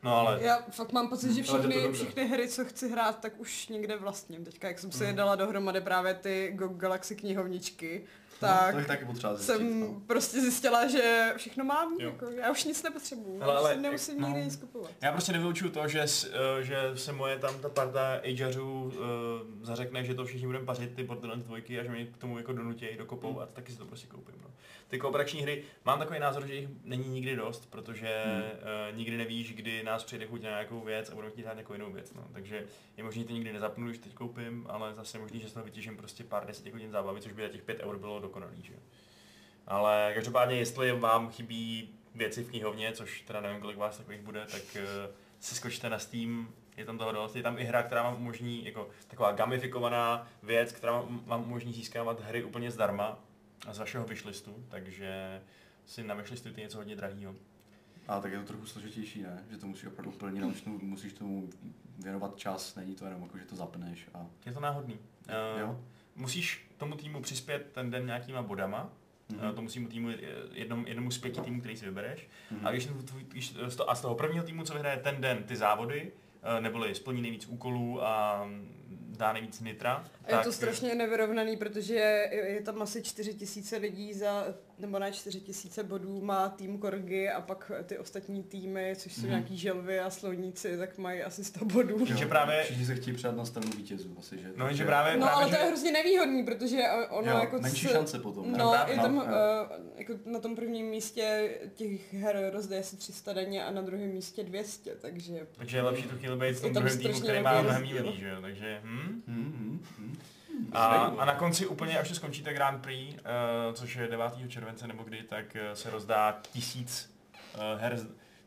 No ale Já fakt mám pocit, že to všechny, všechny hry, co chci hrát, tak už někde vlastním. Teďka, jak jsem si Mhm. je dala dohromady právě ty GOG Galaxy knihovničky, tak to je taky potřeba zjistit, jsem no. prostě zjistila, že všechno mám. Jo. Jako, já už nic nepotřebuju. Ale- Ale, nemusím no. nikdy nic kupovat. Já prostě nevylučuju to, že, eh, že se moje tam ta parta ageřů uh, zařekne, že to všichni budeme pařit ty Borderlands dvojky a že mě k tomu jako donutějí, dokopou a taky si to prostě koupím. No. Ty kooperační hry, mám takový názor, že jich není nikdy dost, protože Hmm. uh, nikdy nevíš, kdy nás přijde chuť na nějakou věc a budeme chtít hrát nějakou jinou věc. No. Takže je možné, že ty nikdy nezapnu, když teď koupím, ale zase možný, že z toho vytěžím prostě pár desítek hodin zábavy, což by za těch 5 eur bylo dokonalý. Že? Ale každopádně, jestli vám chybí věci v knihovně, což teda nevím, kolik vás takových bude, tak uh, si skočte na Steam, je tam toho dost. Je tam i hra, která vám umožní, jako taková gamifikovaná věc, která vám, vám umožní získávat hry úplně zdarma z vašeho wishlistu, takže si na wishlistujte něco hodně drahého. A tak je to trochu složitější, ne? Že to musíš opravdu plně naučnou, musíš tomu věnovat čas, není to jenom jako, že to zapneš a... Je to náhodný. Uh, jo? Musíš tomu týmu přispět ten den nějakýma bodama, Mhm. mm-hmm. tomu týmu, týmu jednom, jednomu z pěti týmů, který si vybereš. Mhm. A, když, když z to, a z toho prvního týmu, co vyhraje ten den ty závody, eh, neboli splní nejvíc úkolů a dá nejvíc nitra, A je to strašně nevyrovnaný, protože je, je tam asi 4 tisíce lidí za, nebo ne 4 tisíce bodů má tým Korgy a pak ty ostatní týmy, což jsou Mhm. nějaký želvy a sloníci, tak mají asi 100 bodů. Jo, že právě- Všichni se chtějí přát na stranu vítězů asi, že? No, že právě, No právě ale to že, je hrozně nevýhodný, protože ono jo, jako... menší se- šance potom. ne? No, právě, je no, tam, jo. uh, jako na tom prvním místě těch her rozdaje se 300 denně a na druhém místě 200, takže... takže je lepší tu chvíli být v tom druhém týmu, který má mnohem líbí, že jo, takže hm. Hm, hm, hm. A, a na konci úplně, až skončíte Grand Prix, uh, což je 9. července nebo kdy, tak uh, se rozdá tisíc uh, her,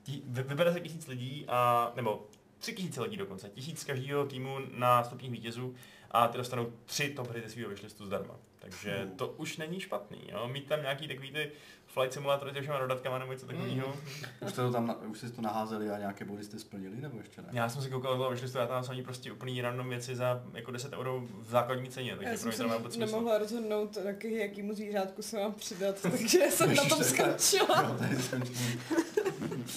tí, vy, vybere se tisíc lidí, a, nebo tři tisíce lidí dokonce, tisíc z každého týmu na stupních vítězů a ty dostanou tři top hry ze svého wishlistu zdarma. Takže Hmm. to už není špatný, jo? Mít tam nějaký takový ty flight simulátory s těma dodatkama nebo něco takového. Už jste to tam, už jste to naházeli a nějaké body jste splnili, nebo ještě ne? Já jsem si koukal do toho wishlistu a tam jsou oni prostě úplný random věci za jako 10 euro v základní ceně, Já takže pro jsem mě to vůbec nemohla rozhodnout, jak, jakýmu zvířátku se mám přidat, takže jsem na tom skončila. Jo, tady jsem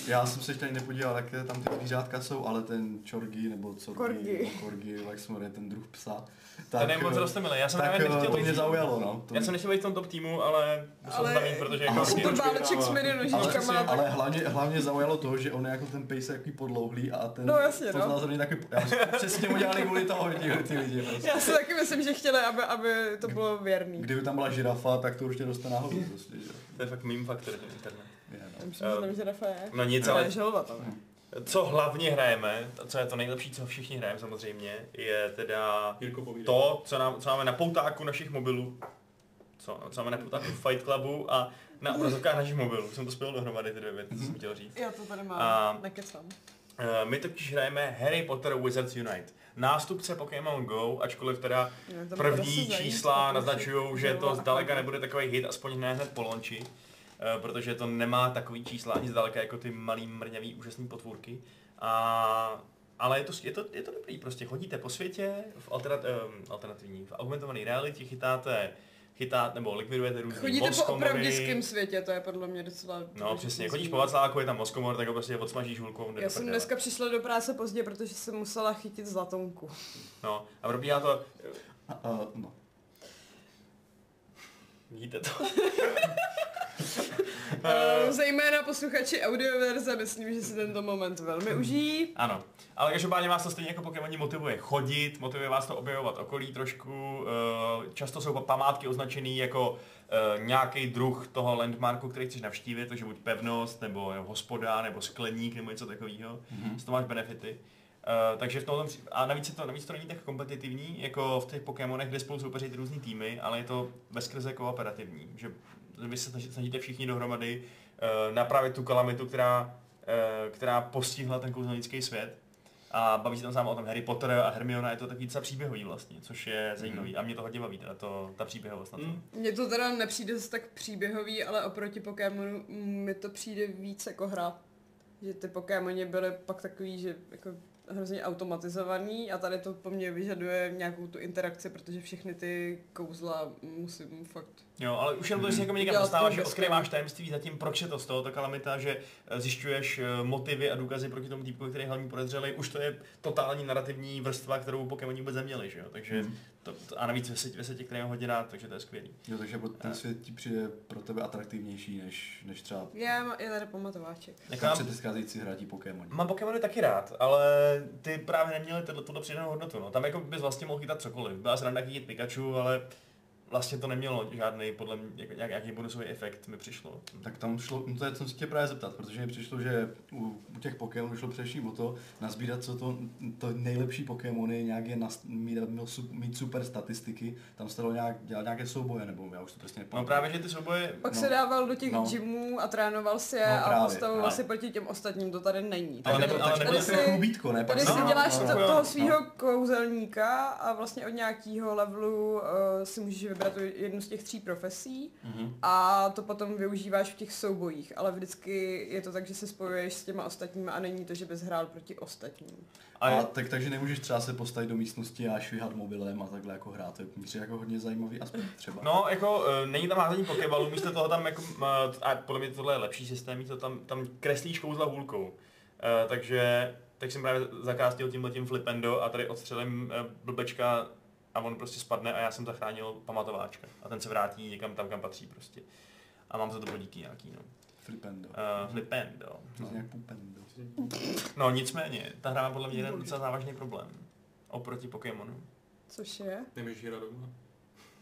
Já jsem se ještě ani nepodíval, jaké tam ty zvířátka jsou, ale ten čorgi nebo corgi, Korgi. korgi, jak se jmenuje ten druh psa. Ten je moc eh, roztomilý, já jsem tak právě eh, nechtěl to být mě v- zaujalo, no. To Já jsem nechtěl být v tom top týmu, ale musel Ale- jsem tam jít, protože Ale jako Super báleček s mini ale, nožičkama. tak- ale hlavně, hlavně zaujalo to, že on je jako ten je takový podlouhlý a ten No, jasně, to no. znázorný takový, já přesně udělali kvůli toho ty, ty lidi. Prostě. Já si taky myslím, že chtěli, aby, aby to bylo věrný. Kdyby tam byla žirafa, tak to určitě dostane nahoru. Prostě, že? to je fakt meme faktor ten internet. Je, Já no. myslím, že tam žirafa je. No nic, To ale želva tam. Co hlavně hrajeme, to, co je to nejlepší, co všichni hrajeme samozřejmě, je teda Jirko to, co, nám, co máme na poutáku našich mobilů, co, co máme na poutáku Fight Clubu a na obrazovkách našich mobilů. Jsem to spojil dohromady ty dvě věci, co jsem chtěl říct. Já to tady mám, A- nekecám. Eh, My totiž hrajeme Harry Potter Wizards Unite. Nástupce Pokémon Go, ačkoliv teda první prostě čísla naznačují, že želva to zdaleka nebude takový hit, aspoň ne hned po launchi, protože to nemá takový čísla ani zdaleka jako ty malý mrňavý úžasný potvůrky. A, ale je to, je, to, je to dobrý, prostě chodíte po světě v alternat, um, alternativní, v augmentované realitě, chytáte, chytáte nebo likvidujete různý Chodíte po moskomory. opravdickém světě, to je podle mě docela No důležitý přesně, chodíš po Vacláku, je tam moskomor, tak ho prostě odsmažíš hulkou. Já jsem dneska přišla do práce pozdě, protože jsem musela chytit zlatonku. No, a probíhá to, A, a, no. Vidíte to? Uh, zejména posluchači audioverze, myslím, že si tento moment velmi užijí. Ano, ale každopádně vás to stejně jako Pokémoni motivuje chodit, motivuje vás to objevovat okolí trošku, eh, často jsou památky označený jako eh, nějaký druh toho landmarku, který chceš navštívit, takže buď pevnost, nebo hospoda, nebo skleník, nebo něco takového, Mhm. z toho máš benefity. Uh, takže v tomhle, pří- a navíc, je to, navíc to není tak kompetitivní, jako v těch Pokémonech, kde spolu soupeří různý týmy, ale je to veskrze kooperativní, že vy se snaží- snažíte všichni dohromady uh, napravit tu kalamitu, která, uh, která postihla ten kouzelnický svět. A baví se tam sám o tom Harry Potter a Hermiona, je to takový docela příběhový vlastně, což je zajímavý. A mě to hodně baví, teda to, ta příběhovost na to. Mm. Mně to teda nepřijde zase tak příběhový, ale oproti Pokémonu mi to přijde víc jako hra. Že ty Pokémoni byly pak takový, že jako hrozně automatizovaný a tady to po mně vyžaduje nějakou tu interakci, protože všechny ty kouzla musím fakt... Jo, ale už jenom to, že se jako někam Dělat dostáváš, že odkryváš tajemství zatím, proč je to z toho, ta kalamita, že eh, zjišťuješ eh, motivy a důkazy proti tomu týpku, který je hlavní podezřelý, už to je totální narrativní vrstva, kterou Pokémoni vůbec neměli, že jo, takže Mhm. to, to, a navíc ve světě, ve světě, který ho hodně rád, takže to je skvělý. Jo, takže ten svět ti přijde pro tebe atraktivnější, než, než třeba Je, je tady pamatováček. Jak mám, předcházející hratí Pokémon. mám Pokémony taky rád, ale ty právě neměly tuto, tuto přidanou hodnotu, no. Tam jako bys vlastně mohl chytat cokoliv. Byla sranda chytit Pikachu, ale vlastně to nemělo žádný, podle mě, jak, jak, jaký bonusový efekt mi přišlo. Tak tam šlo, no to je, co jsem se tě právě zeptat, protože mi přišlo, že u, u těch Pokémonů šlo především o to, nazbírat co to, to nejlepší Pokémony, nějak je nas, mít, mít, mít super statistiky, tam se dalo nějak, dělat nějaké souboje, nebo já už to prostě No nepamatuju. právě, že ty souboje Pak No. se dával do těch No. gymů a trénoval si je No a právě, postavoval ale- si proti těm ostatním, to tady není. Ale nebyl, ale ale nebyl si- trochu bítko, ne? Tady Pak si no, děláš no, to, no, toho no. svého kouzelníka a vlastně od nějakého levelu uh, si můžeš vybrat jednu z těch tří profesí Mhm. a to potom využíváš v těch soubojích, ale vždycky je to tak, že se spojuješ s těma ostatními a není to, že bys hrál proti ostatním. A A je, tak, takže nemůžeš třeba se postavit do místnosti a švihat mobilem a takhle jako hrát. To je přijde jako hodně zajímavý aspekt třeba. no, jako uh, není tam házení pokebalů, místo toho tam jako, uh, a podle mě tohle je lepší systém, místo tam, tam kreslíš kouzla hůlkou. Uh, takže, tak jsem právě zakástil tímhle tím flipendo a tady odstřelím uh, blbečka a on prostě spadne a já jsem zachránil pamatováčka. A ten se vrátí někam tam, kam patří prostě. A mám za to bodíky nějaký, no. Flipendo. Uh, flipendo. To No. no nicméně, ta hra má podle mě jeden docela závažný problém. Oproti Pokémonu. Což je? Nemůžeš hrát doma.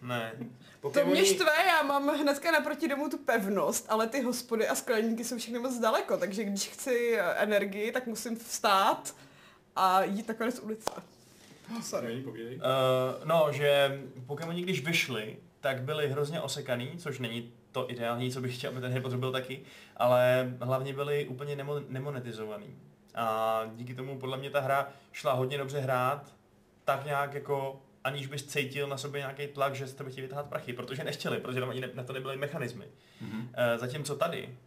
Ne. To mě štve, já mám hnedka naproti domu tu pevnost, ale ty hospody a skleníky jsou všechny moc daleko, takže když chci eh, energii, tak musím vstát a jít na konec ulice. Sorry. Není, povídej. Uh, no, že Pokémoni, když vyšli, tak byli hrozně osekaný, což není to ideální, co bych chtěl, aby ten Harry byl taky, ale hlavně byli úplně nemo, nemonetizovaný. A díky tomu podle mě ta hra šla hodně dobře hrát, tak nějak jako aniž bys cítil na sobě nějaký tlak, že jste chtěli vytáhat prachy, protože nechtěli, protože tam ani ne, na to nebyly mechanismy. Mhm. E, zatímco tady,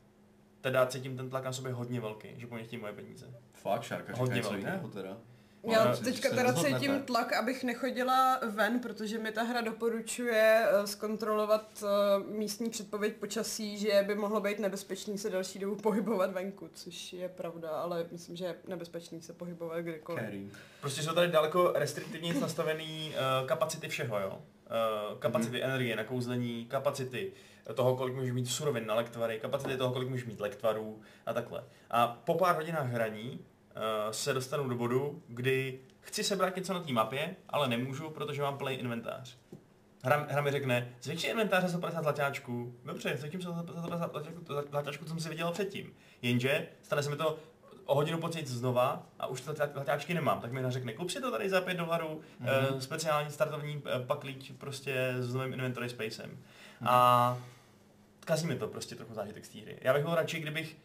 teda cítím ten tlak na sobě hodně velký, že po mě chtějí moje peníze. Fakt, Šárka, Hodně velký. jiného teda. Já teďka teda cítím tlak, abych nechodila ven, protože mi ta hra doporučuje eh, zkontrolovat eh, místní předpověď počasí, že by mohlo být nebezpečný se další dobu pohybovat venku, což je pravda, ale myslím, že je nebezpečný se pohybovat kdykoliv. Caring. Prostě jsou tady daleko restriktivně nastavený uh, kapacity všeho, jo. Uh, kapacity Mhm. mm. energie, nakouzlení, kapacity toho, kolik můžeš mít surovin na lektvary, kapacity toho, kolik můžeš mít lektvarů a takhle. A po pár hodinách hraní se dostanu do bodu, kdy chci sebrat něco na té mapě, ale nemůžu, protože mám plný inventář. Hra, hra mi řekne, zvětší inventář za 150 zlatáčků. Dobře, zvětším se za 150 zlatáčků- co jsem si vydělal předtím. Jenže stane se mi to o hodinu pocit znova a už ty zlatáčky nemám, tak mi hra řekne, kup si to tady za 5 dolarů, Mhm. mm-hmm. speciální startovní eh, paklíč prostě s novým inventory spacem. Mm-hmm. A kazí mi to prostě trochu zážitek z. Já bych byl radši, kdybych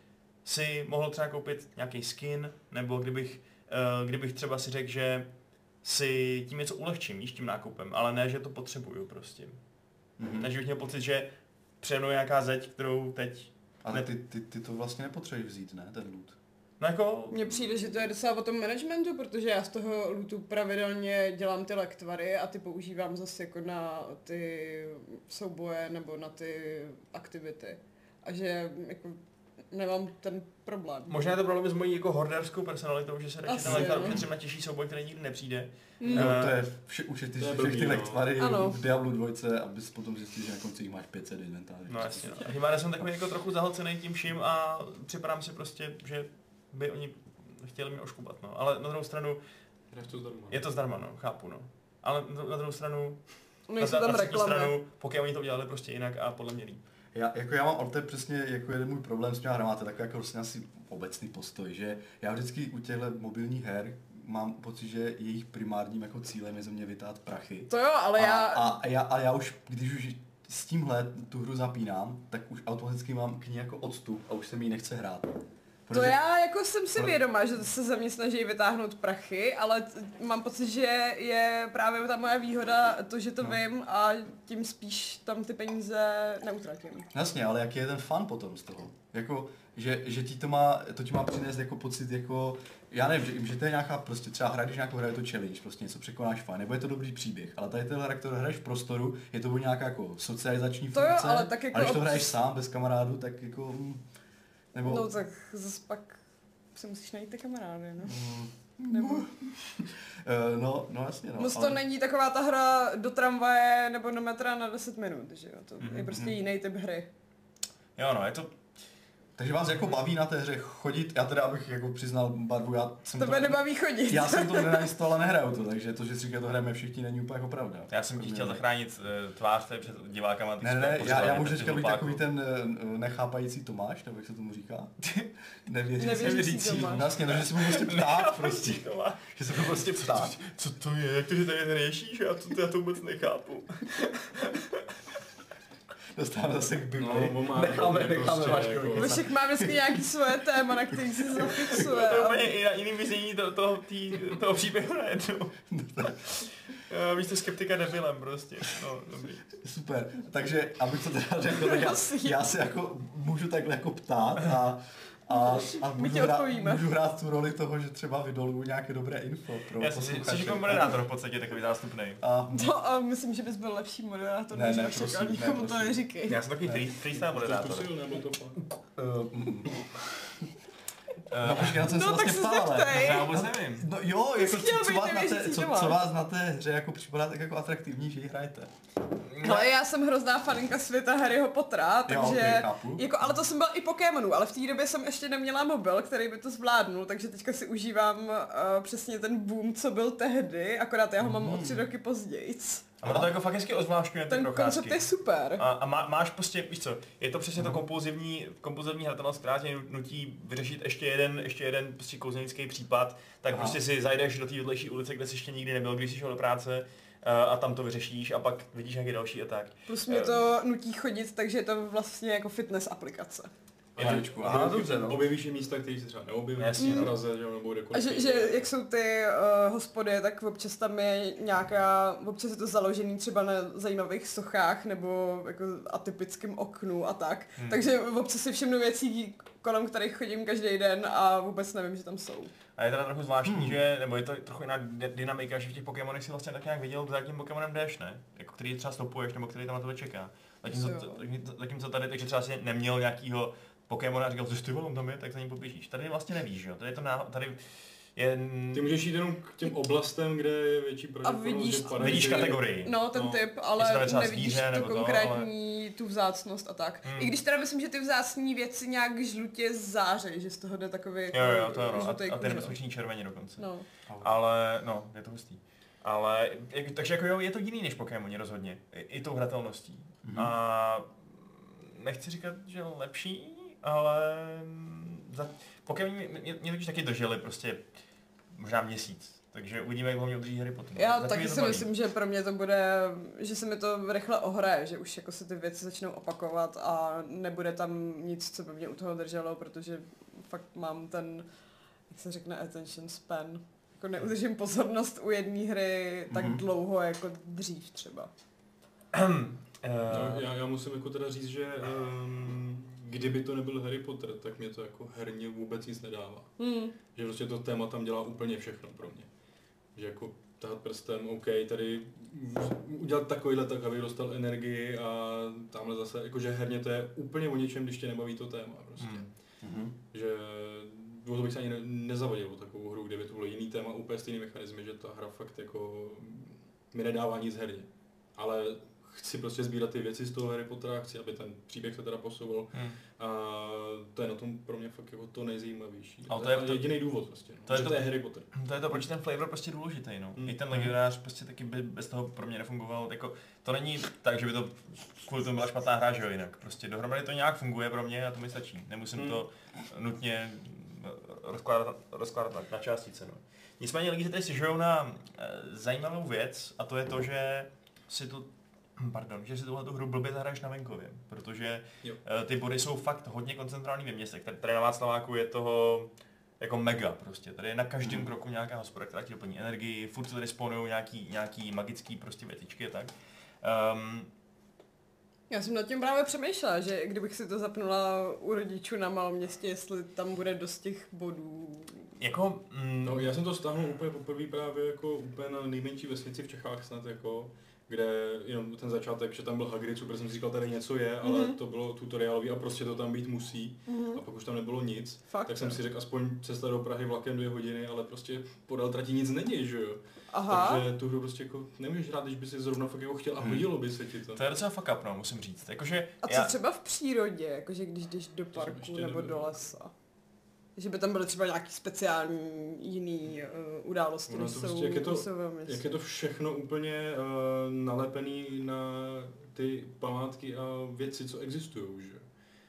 si mohl třeba koupit nějaký skin, nebo kdybych, uh, kdybych třeba si řekl, že si tím něco ulehčím, víš, tím nákupem, ale ne, že to potřebuju prostě. Mhm. Ne, že bych měl pocit, že je nějaká zeď, kterou teď, Ale Ne- ty, ty, ty to vlastně nepotřebuješ vzít, ne, ten loot. no jako, Mně přijde, že to je docela o tom managementu, protože já z toho lootu pravidelně dělám ty lektvary a ty používám zase jako na ty souboje nebo na ty aktivity. A že jako nemám ten problém. možná je to problém s mojí jako horderskou personalitou, že se radši Asi, ten lektvar no. ušetřím na těžší souboj, který nikdy nepřijde. Hmm. No, to je vše, už je ty to je všechny blbý, no. lektvary Ano. v Diablo 2, abys potom zjistil, že na konci jich máš 500 inventářů. No jasně, no. Tím pádem jsem takový jako trochu zahlcený tím vším a připadám si prostě, že by oni chtěli mě oškubat, no. Ale na druhou stranu, Hraješ to zdarma. je to zdarma, no, chápu, no. Ale na na druhou stranu, Nejsou na, tam na třetí reklamy. stranu, pokud oni to udělali prostě jinak a podle mě líp. Já, jako já mám, ale to je přesně jako jeden můj problém s těma hrama, takový jako vlastně asi obecný postoj, že já vždycky u těchto mobilních her mám pocit, že jejich primárním jako cílem je ze mě vytát prachy. To jo, ale a, já... a, a, já, a já už, když už s tímhle tu hru zapínám, tak už automaticky mám k ní jako odstup a už se mi ji nechce hrát. To já jako jsem si vědomá, že se ze mě snaží vytáhnout prachy, ale t- mám pocit, že je právě ta moje výhoda to, že to No. vím a tím spíš tam ty peníze neutratím. Jasně, ale jaký je ten fun potom z toho? Jako, že, že ti to má, to ti má přinést jako pocit jako, já nevím, že, že to je nějaká prostě třeba hra, když nějakou hra je to challenge, prostě něco překonáš fajn, nebo je to dobrý příběh, ale tady tenhle hra, kterou hraješ v prostoru, je to buď nějaká jako socializační To jo, funkce, ale tak jako a když to hraješ sám, bez kamarádů, tak jako, hm, nebo... No tak zase pak si musíš najít ty kamarády, no. hm, Nebo... eh, no, no jasně, no. Moc to ale- není taková ta hra do tramvaje nebo do metra na 10 minut, že jo? To je Mhm, prostě mhm. jiný typ hry. Jo, no, je to, Takže vás jako baví na té hře chodit, já teda abych jako přiznal barvu, já jsem Tebe nebaví chodit. Já jsem to nenainstaloval a nehraju to, takže to, že si říká, to hrajeme všichni, není úplně jako pravda. já jsem ti chtěl zachránit uh, tvář tady před divákama. Ne, ne, já, já můžu teďka být takový ten eh, nechápající Tomáš, nebo jak se tomu říká? Nevěřící. Nevěřící Tomáš. Vlastně, no, že si budu prostě ptát prostě. Že se budu prostě ptát. Co to je? Jak to, že tady řešíš? Já to, já to vůbec nechápu. Dostáváme zase k Bibli. No, necháme, necháme prostě Vaškovi jako-. Vašek má vždycky nějaký svoje téma, na který se To zafixuje. je a- úplně i na jiným vyznění to, toho, tý, toho příběhu najednou. Já Víš to skeptika debilem prostě. No, dobrý. Super, takže abych to teda řekl, tak já, já se jako můžu takhle jako ptát a, a, a My můžu, ti hrát, odpovíme. můžu hrát tu roli toho, že třeba vydoluju nějaké dobré info pro Já jsem si, jsi jako moderátor v podstatě takový zástupný. A, To a myslím, že bys byl lepší moderátor, Ne, než ne, prosím, ne, nikomu to neříkej. Já jsem takový free, freestyle To moderátor. zkusil, nebo to fakt? Uh, mm, Eh, no počkej, na co se No tak vlastně se ptal, ale- zeptej. Já vůbec nevím. No jo, jako, co, co, vás na té, co, co vás na té hře jako připadá tak jako atraktivní, že ji hrajete? Ale já jsem hrozná faninka světa Harryho Pottera, takže... Jo. Jako, ale to jsem byla i Pokémonů, ale v té době jsem ještě neměla mobil, který by to zvládnul, takže teďka si užívám uh, přesně ten boom, co byl tehdy, akorát já ho mám o tři roky později. A ono to jako fakt hezky ozvláštňuje ty Ten procházky. koncept je super. A, a má, máš prostě, víš co, je to přesně to kompulzivní, kompulzivní hratelnost, která tě nutí vyřešit ještě jeden, ještě jeden prostě kouzelnický případ, tak Aha. prostě si zajdeš do té vedlejší ulice, kde jsi ještě nikdy nebyl, když jsi šel do práce eh, a tam to vyřešíš a pak vidíš nějaký další a tak. Plus mě to nutí chodit, takže je to vlastně jako fitness aplikace. Jedničku. Aha, dobře, no. Objevíš i místa, které si třeba neobjeví Jasně, no. Praze, že nebo A kdekoliv. že, že jak jsou ty uh, hospody, tak občas tam je nějaká, občas je to založený třeba na zajímavých sochách nebo jako atypickém oknu a tak. Hmm. Takže občas si všimnu věcí, kolem kterých chodím každý den a vůbec nevím, že tam jsou. A je teda trochu zvláštní, hmm. že, nebo je to trochu jiná dy- dynamika, že v těch Pokémonech si vlastně tak nějak viděl, za tím Pokémonem jdeš, ne? Jako který třeba stopuješ, nebo který tam na tebe čeká. Zatímco- zatímco tady, takže třeba si neměl nějakýho Pokémona a říkal, že ty vole, on tam je, tak za ním poběžíš. Tady vlastně nevíš, jo? Tady je to náho, tady je... Ty můžeš jít jenom k těm oblastem, kde je větší pravděpodobnost, vidíš- že padají Vidíš kategorii. No, ten No. typ, ale nevidíš zvíře tu nebo to, konkrétní, tu vzácnost a tak. Hmm. I když teda myslím, že ty vzácní věci nějak žlutě zářejí, že z toho jde takový Jo, jo, to jo, no. a, a ty kůže. nebezpeční červeně dokonce. No. Ale, no, je to hustý. Ale, jak, takže jako jo, je to jiný než Pokémoni rozhodně. I, i tou hratelností. Mhm. A nechci říkat, že lepší, ale za, Pokémoni mě, mě, mě totiž taky drželi prostě možná měsíc. Takže uvidíme, jak dlouho udrží Harry Potter. Já Zatím taky si baví. myslím, že pro mě to bude, že se mi to rychle ohraje, že už jako se ty věci začnou opakovat a nebude tam nic, co by mě u toho drželo, protože fakt mám ten, jak se řekne, attention span. Jako neudržím pozornost u jedné hry tak Mhm. dlouho jako dřív třeba. Eh, No, já, já musím jako teda říct, že um, kdyby to nebyl Harry Potter, tak mě to jako herně vůbec nic nedává. Hmm. Že prostě to téma tam dělá úplně všechno pro mě. Že jako tahat prstem, OK, tady udělat takovýhle tak, aby dostal energii a tamhle zase, jakože herně to je úplně o něčem, když tě nebaví to téma prostě. Hmm. Mhm. Že o to bych se ani ne, nezavadil o takovou hru, kdyby to bylo jiný téma, úplně stejný mechanizmy, že ta hra fakt jako mi nedává nic herně. Ale chci prostě sbírat ty věci z toho Harry Pottera, chci, aby ten příběh se teda posouval Hmm. a to je na tom pro mě fakt jako to nejzajímavější. Ale to je- to- jediný důvod prostě. No. to je to- to je Harry Potter. To je to, proč ten flavor prostě důležitý, no. Mm. I ten legionář prostě taky by bez toho pro mě nefungoval, jako, to není tak, že by to kvůli tomu byla špatná hra, že jo, jinak. Prostě dohromady to nějak funguje pro mě a to mi stačí. Nemusím Mm. to nutně eh, rozkládat, rozkládat na, na částice, no. Nicméně lidi se tady stěžují na e, zajímavou věc a to je to, že si tu Pardon, že si tuhle hru blbě zahraješ na venkově, protože Jo. e, ty body jsou fakt hodně koncentrální ve městech. Tady, tady na Václaváku je toho jako mega prostě. Tady je na každém Mhm. kroku nějaká hospoda, která ti doplní energii, furt se tady spawnují nějaký, nějaký magický prostě věcičky a tak. Um, Já jsem nad tím právě přemýšlela, že kdybych si to zapnula u rodičů na malém městě, jestli tam bude dost těch bodů. jako, mm, No, já jsem to stáhnul úplně poprvé právě jako úplně na nejmenší vesnici v Čechách snad jako, kde jenom ten začátek, že tam byl Hagrid, super jsem si říkal, tady něco je, ale Mhm. to bylo tutoriálový a prostě to tam být musí. Mhm. A pak už tam nebylo nic. Fakt. Tak jsem si řekl, aspoň cesta do Prahy vlakem dvě hodiny, ale prostě podél trati nic není, že jo. Aha. Takže tu hru prostě jako nemůžeš hrát, když by si zrovna fakt jako chtěl a Hmm. hodilo by se ti to. to je docela fuck up, no, musím říct. Jakože, A co já, třeba v přírodě, jakože když jdeš do parku nebo nebyl. do lesa? Že by tam byly třeba nějaký speciální jiný uh, události, to jsou, prostě, jak je to- jsou. Jak je to všechno úplně uh, nalepený na ty památky a věci, co existují, že?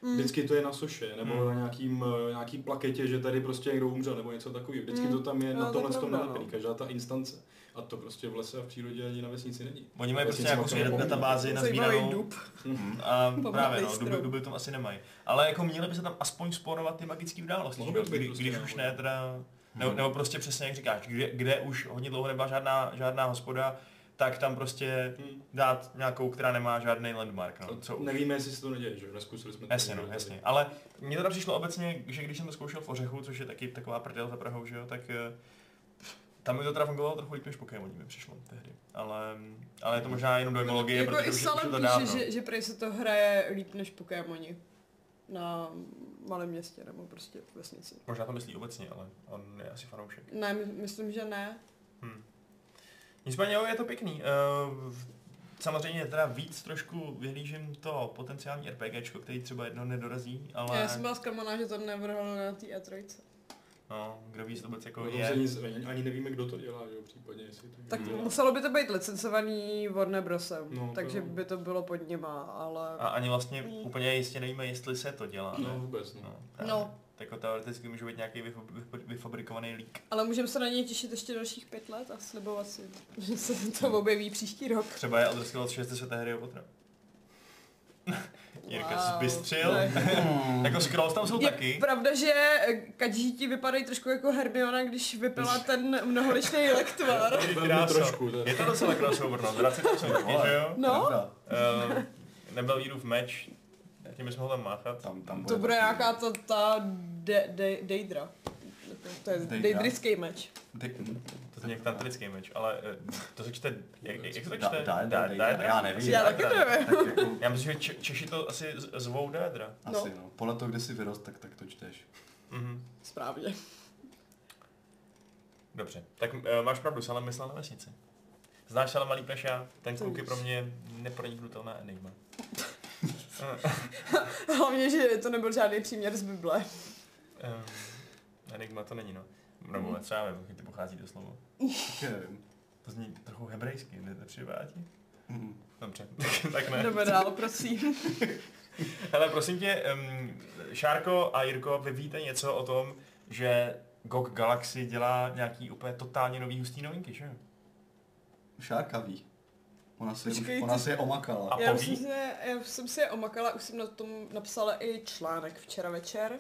Mm. Vždycky to je na soše, nebo Hmm. na nějakým, eh, nějaký plaketě, že tady prostě někdo umřel, nebo něco takového. Vždycky Hmm. to tam je No, na to je tomhle tom nalepený, no. každá ta instance. A to prostě v lese a v přírodě ani na vesnici není. oni mají Na prostě nějakou nepovídá. databázi Zajímavý nazvíranou. dub. A Památný právě no, duby, duby tam asi nemají. Ale jako měli by se tam aspoň spórovat ty magické události, prostě, když už ne teda, nebo, nebo prostě přesně jak říkáš, kde, kde už hodně dlouho nebyla žádná, žádná hospoda, tak tam prostě Hmm. dát nějakou, která nemá žádný landmark, no, co už. Nevíme, jestli se to neděje, že jo? Neskusili jsme to. Jasně, no, jasně. Ale mně teda přišlo obecně, že když jsem to zkoušel v Ořechu, což je taky taková prdel za Prahou, že jo, tak eh, tam mi to teda fungovalo trochu líp než Pokémon mi přišlo tehdy. Ale, ale je to možná jenom dojmologie, Jako protože i už, už to píše, dávno. že, že prý se to hraje líp než Pokémoni. Na malém městě nebo prostě v vesnici. Možná to myslí obecně, ale on je asi fanoušek. Ne, my, myslím, že ne. Hm. Nicméně jo, je to pěkný. Uh, samozřejmě teda víc trošku vyhlížím to potenciální RPGčko, který třeba jedno nedorazí, ale Já jsem byla zklamaná, že to nevrhlo na té E3. No, kdo ví, jestli to vůbec jako No, to je. ani, ani nevíme, kdo to dělá, že jo, případně, jestli to Tak dělá. muselo by to být licencovaný Warner Brosem, No, to takže jo. by to bylo pod nima, ale... A ani vlastně Mm. úplně jistě nevíme, jestli se to dělá. No ne? vůbec, no. No. No. Tak jako teoreticky může být nějaký vyfabrikovaný lík. Ale můžeme se na něj těšit ještě dalších pět let a slibovat si, že se to objeví příští rok. Třeba je Elder Scrolls 6 světé Harryho Pottera. Jirka Wow. zbystřil. Ne. jako scrolls tam jsou Je taky. pravda, že kadžíti vypadají trošku jako Hermiona, když vypila ten mnoholičný lektvar. Trošku, to je. Je to docela crossover, no. Vrací to jsou taky, že jo? No. Uh, nebyl Jírův meč, tím bychom ho tam máchat. Tam, tam To bude nějaká ta, ta de, de, Deidra. To je Deidra? deidrický meč. Ty, To nějak tantrický meč, ale eh, to se čte, jak, jak se to čte? da- da- Da- da- da- já nevím. Já taky nevím. tak jako, Já myslím, že Če- Češi to asi z- zvou Dédra. asi no. Podle toho, kde jsi vyrost, tak, tak to čteš. Mhm. Správně. Dobře, tak uh, máš pravdu, Salem myslel na vesnici. Znáš Salem malý než já? Ten kluk je pro mě neproniknutelná enigma. Hlavně, že to nebyl žádný příměr z Bible. Um, enigma to není, no. Nebo třeba nevím, ty pochází to slovo. Nevím. To zní trochu hebrejsky, ne, nepřipadá ti? Mhm. Dobře, tak ne. Jdeme dál, prosím. Hele, prosím tě, um, Šárko a Jirko, vy víte něco o tom, že GOG Galaxy dělá nějaký úplně totálně nový hustý novinky, že? jo? Šárka ví. Ona si, Počkej, ona ty- si je omakala. A Já, poví? jsem se, já jsem si je omakala, už jsem na tom napsala i článek včera večer.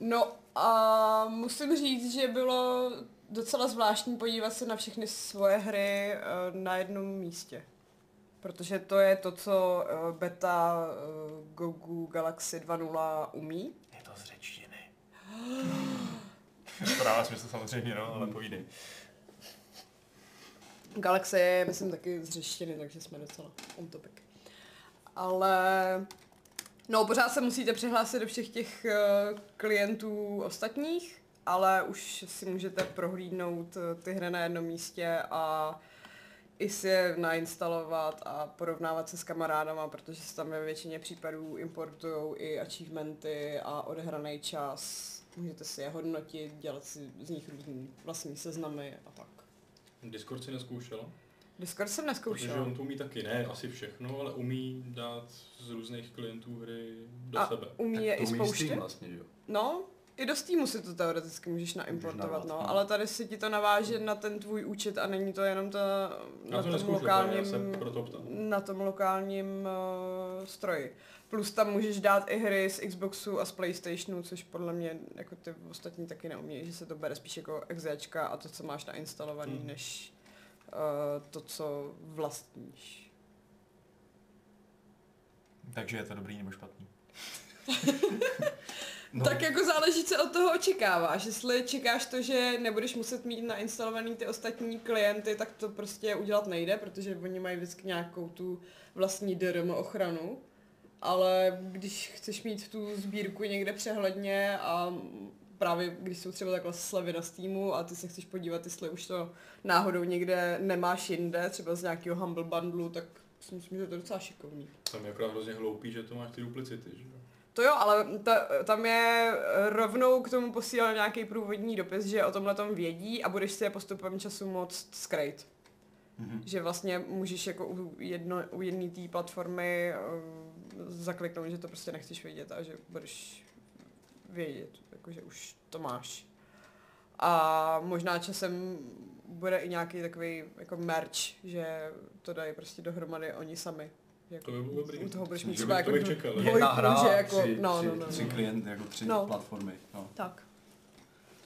No a musím říct, že bylo docela zvláštní podívat se na všechny svoje hry eh, na jednom místě. Protože to je to, co eh, beta eh, Gogu Galaxy 2.0 umí. Je to z řečtiny. to dává smysl samozřejmě, no, ale povídej. Galaxy je, myslím, taky z řeštiny, takže jsme docela on topic. Ale no, pořád se musíte přihlásit do všech těch uh, klientů ostatních, ale už si můžete prohlídnout uh, ty hry na jednom místě a i si je nainstalovat a porovnávat se s kamarádama, protože se tam ve většině případů importují i achievementy a odehraný čas. Můžete si je hodnotit, dělat si z nich různý vlastní seznamy a tak. Discord si neskoušela? Discord jsem Protože neskoušela. on to umí taky, ne asi všechno, ale umí dát z různých klientů hry do A sebe. umí je to i umí spouštět? Vlastně, že jo? No, i do Steamu si to teoreticky můžeš naimportovat, narvat, no, no. ale tady si ti to naváže na ten tvůj účet a není to jenom ta, Já na to tom neskoušel, lokálním, proto na tom lokálním uh, stroji. Plus tam můžeš dát i hry z Xboxu a z Playstationu, což podle mě jako ty ostatní taky neumějí, že se to bere spíš jako exečka a to, co máš nainstalovaný, Hmm. než to, co vlastníš. Takže je to dobrý nebo špatný? No, Tak jako záleží, co od toho očekáváš. Jestli čekáš to, že nebudeš muset mít nainstalovaný ty ostatní klienty, tak to prostě udělat nejde, protože oni mají vždycky nějakou tu vlastní DRM ochranu. Ale když chceš mít tu sbírku někde přehledně a právě když jsou třeba takhle slevy na Steamu a ty se chceš podívat, jestli už to náhodou někde nemáš jinde, třeba z nějakého Humble Bundlu, tak si myslím, že to je docela šikovný. Tam je akorát hrozně hloupý, že to máš ty duplicity, že? To jo, ale ta, tam je rovnou k tomu posílal nějaký průvodní dopis, že o tomhle tom vědí a budeš si je postupem času moc skrejt. Mhm. Že vlastně můžeš jako u, jedno, u jedné té platformy uh, zakliknout, že to prostě nechceš vědět a že budeš vědět, jako že už to máš. A možná časem bude i nějaký takový jako merch, že to dají prostě dohromady oni sami. Jako, To by bylo dobrý. U toho budeš mít třeba bych- jako čekal. Jedna hra, že jako, tři, no, tři, no, no, tři no. klient, jako tři No. platformy. No. Tak.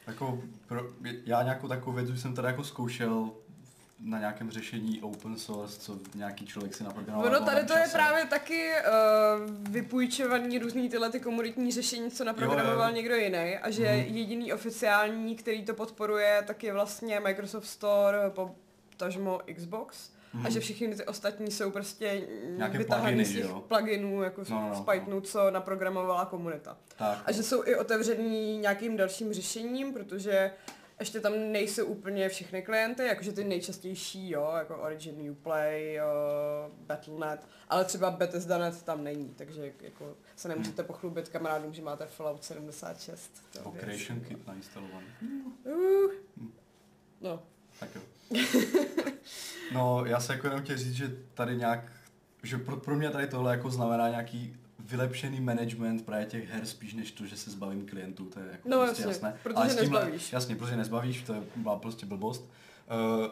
Jako pro, já nějakou takovou věc už jsem tady jako zkoušel na nějakém řešení open source, co nějaký člověk si naprogramoval. Ono v tady to je právě taky uh, vypůjčovaný různý tyhle ty komunitní řešení, co naprogramoval Jo, jo. někdo jiný a že Mhm. jediný oficiální, který to podporuje, tak je vlastně Microsoft Store, potažmo Xbox. Mhm. A že všechny ty ostatní jsou prostě Nějaké vytahaný pluginy, z těch jo? pluginů, jako No, no, no. z Pythonu, co naprogramovala komunita. Tak. A že jsou i otevřený nějakým dalším řešením, protože ještě tam nejsou úplně všechny klienty, jakože ty nejčastější, jo, jako Origin, Uplay, jo, Battle.net, ale třeba Bethesda.net tam není, takže jako se nemůžete pochlubit kamarádům, že máte Fallout 76. to věc. Kit nainstalovaný. Uh, no, Tak jo. No, já se jako jenom chtěl říct, že tady nějak, že pro, pro mě tady tohle jako znamená nějaký vylepšený management právě těch her spíš než to, že se zbavím klientů, to je jako No prostě jasně, jasné. protože Ale s tímhle- nezbavíš. Jasně, protože nezbavíš, to je byla prostě blbost. Uh,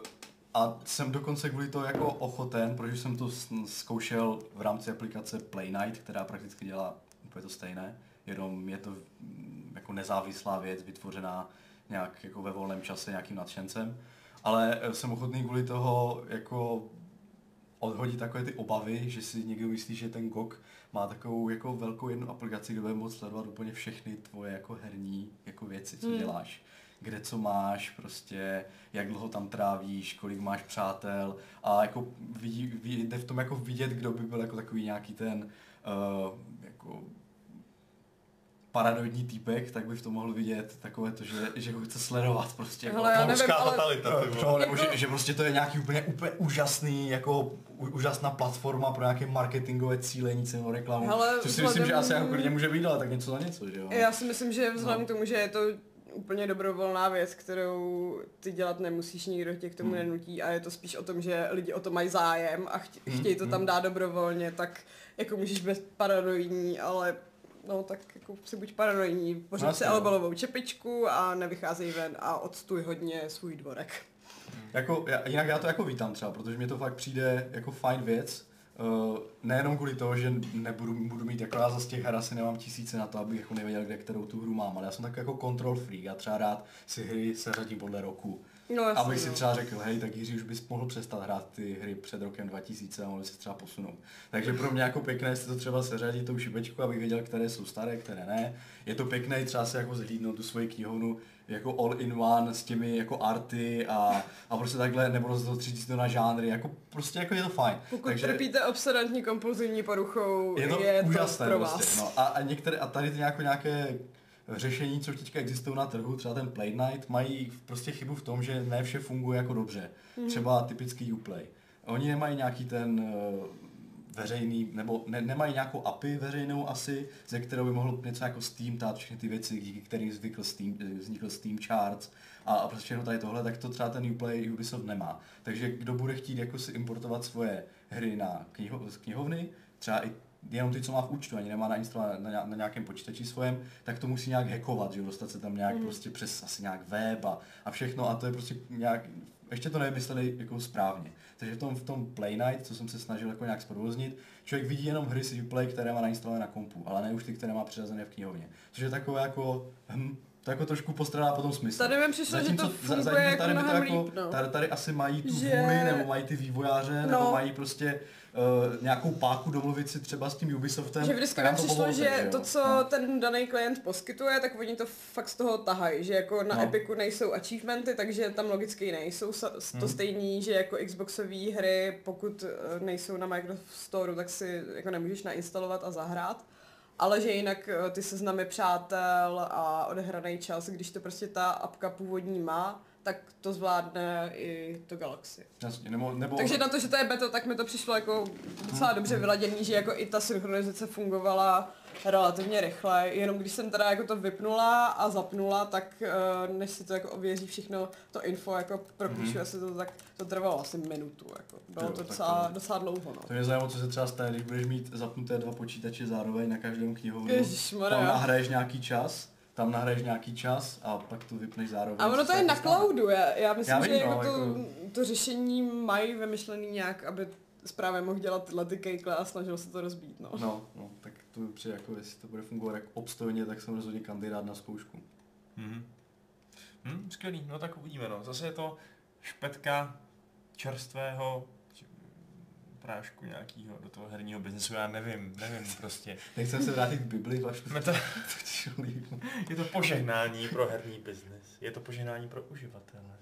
a jsem dokonce kvůli toho jako ochoten, protože jsem to zkoušel v rámci aplikace Play Night, která prakticky dělá úplně to stejné, jenom je to mm, jako nezávislá věc vytvořená nějak jako ve volném čase nějakým nadšencem. Ale eh, jsem ochotný kvůli toho jako odhodit takové ty obavy, že si někdo myslí, že ten GOG má takovou jako velkou jednu aplikaci, kde bude moct sledovat úplně všechny tvoje jako herní jako věci, co Hmm. děláš. Kde co máš, prostě, jak dlouho tam trávíš, kolik máš přátel a jako vidí, ví, jde v tom jako vidět, kdo by byl jako takový nějaký ten uh, jako paranoidní týpek, tak by v tom mohl vidět takové to, že, že ho chce sledovat prostě. Jako, Hele, já nevím, ale- totalita, ty vole. No, nebo Jako- že, že, prostě to je nějaký úplně, úplně úžasný, jako u, úžasná platforma pro nějaké marketingové cílení cenou reklamu. Hele, což si myslím, že asi jako klidně může být, ale tak něco za něco, že jo? Já si myslím, že vzhledem No. k tomu, že je to úplně dobrovolná věc, kterou ty dělat nemusíš, nikdo tě k tomu Hmm. nenutí a je to spíš o tom, že lidi o to mají zájem a chtě, Hmm, chtějí to tam hmm. dát dobrovolně, tak jako můžeš být paranoidní, ale no tak jako si buď paranoidní, pořád Jasně, si no. albalovou čepičku a nevycházej ven a odstuj hodně svůj dvorek. Jako, já, jinak já to jako vítám třeba, protože mě to fakt přijde jako fajn věc. Uh, nejenom kvůli toho, že nebudu budu mít jako já za z těch her asi nemám tisíce na to, abych jako nevěděl, kde kterou tu hru mám, ale já jsem tak jako control freak, já třeba rád si hry seřadím podle roku. No jasně, Abych si no. třeba řekl, hej, tak Jiří už bys mohl přestat hrát ty hry před rokem 2000 a mohl se třeba posunout. Takže pro mě jako pěkné si to třeba seřadit tou šipečku, abych věděl, které jsou staré, které ne. Je to pěkné třeba si jako zhlídnout tu svoji knihovnu jako all in one s těmi jako arty a, a prostě takhle nebo to třídit to na žánry, jako prostě jako je to fajn. Pokud Takže trpíte obsedantní kompulzivní poruchou, je to je úžasné to pro prostě. vás. No, a, a, některé, a tady ty nějaké, nějaké řešení, co teďka existují na trhu, třeba ten Play Night, mají prostě chybu v tom, že ne vše funguje jako dobře. Mhm. Třeba typický Uplay. Oni nemají nějaký ten uh, veřejný, nebo ne, nemají nějakou API veřejnou asi, ze kterou by mohl něco jako Steam dát všechny ty věci, díky kterým vznikl Steam, eh, vznikl Steam Charts a, a prostě všechno tady tohle, tak to třeba ten Uplay Ubisoft nemá. Takže kdo bude chtít jako si importovat svoje hry na kniho, z knihovny, třeba i jenom ty, co má v účtu, ani nemá na, na, na nějakém počítači svém, tak to musí nějak hackovat, že jo, dostat se tam nějak Mhm. prostě přes asi nějak web a, a všechno a to je prostě nějak, ještě to nevymysleli jako správně. Takže v tom, v tom Play Night, co jsem se snažil jako nějak zprovoznit, člověk vidí jenom hry si Uplay, které má nainstalované na kompu, ale ne už ty, které má přiřazené v knihovně. Což je takové jako, hm, to jako trošku postrádá potom smysl. Tady mi přišlo, že to funguje zatímco jako tady, mi to mnohem jako, líp, no. tady, tady asi mají tu Že- vůli, nebo mají ty vývojáře, No. nebo mají prostě uh, nějakou páku domluvit si třeba s tím Ubisoftem. Že vždycky mi přišlo, povolte, že jo. to, co No. ten daný klient poskytuje, tak oni to fakt z toho tahají, že jako na No. Epiku nejsou achievementy, takže tam logicky nejsou to Hmm. stejný, že jako Xboxové hry, pokud eh, nejsou na Microsoft Store, tak si jako nemůžeš nainstalovat a zahrát. Ale že jinak eh, ty seznamy přátel a odehraný čas, když to prostě ta apka původní má, tak to zvládne i to Galaxy. Jasně, nebo, nebo Takže na to, že to je beta, tak mi to přišlo jako docela dobře vyladěný, že jako i ta synchronizace fungovala relativně rychle, jenom když jsem teda jako to vypnula a zapnula, tak eh, než si to jako ověří všechno, to info jako propíšu, Mhm. asi to tak, to trvalo asi minutu, jako. Bylo Jo, to docela, to- docela dlouho, no. To mě zajímalo, co se třeba stane, když budeš mít zapnuté dva počítače zároveň na každém knihovnu. Tam nahraješ nějaký čas, tam nahraješ nějaký čas a pak to vypneš zároveň. A ono to je jako na stane. cloudu, já, já myslím, Já vím, že jako no, to, jako- to řešení mají vymyšlený nějak, aby správně mohl dělat tyhle ty kejkle a snažil se to rozbít, no. No, no, tak to mi přijde jako, jestli to bude fungovat jak obstojně, tak jsem rozhodně kandidát na zkoušku. Mhm. Hm, skvělý, no tak uvidíme, no. Zase je to špetka čerstvého prášku nějakého do toho herního biznesu, já nevím, nevím prostě. Nechcem se vrátit k Bibli, až to Meta, líbí. je to požehnání pro herní biznes, je to požehnání pro uživatele.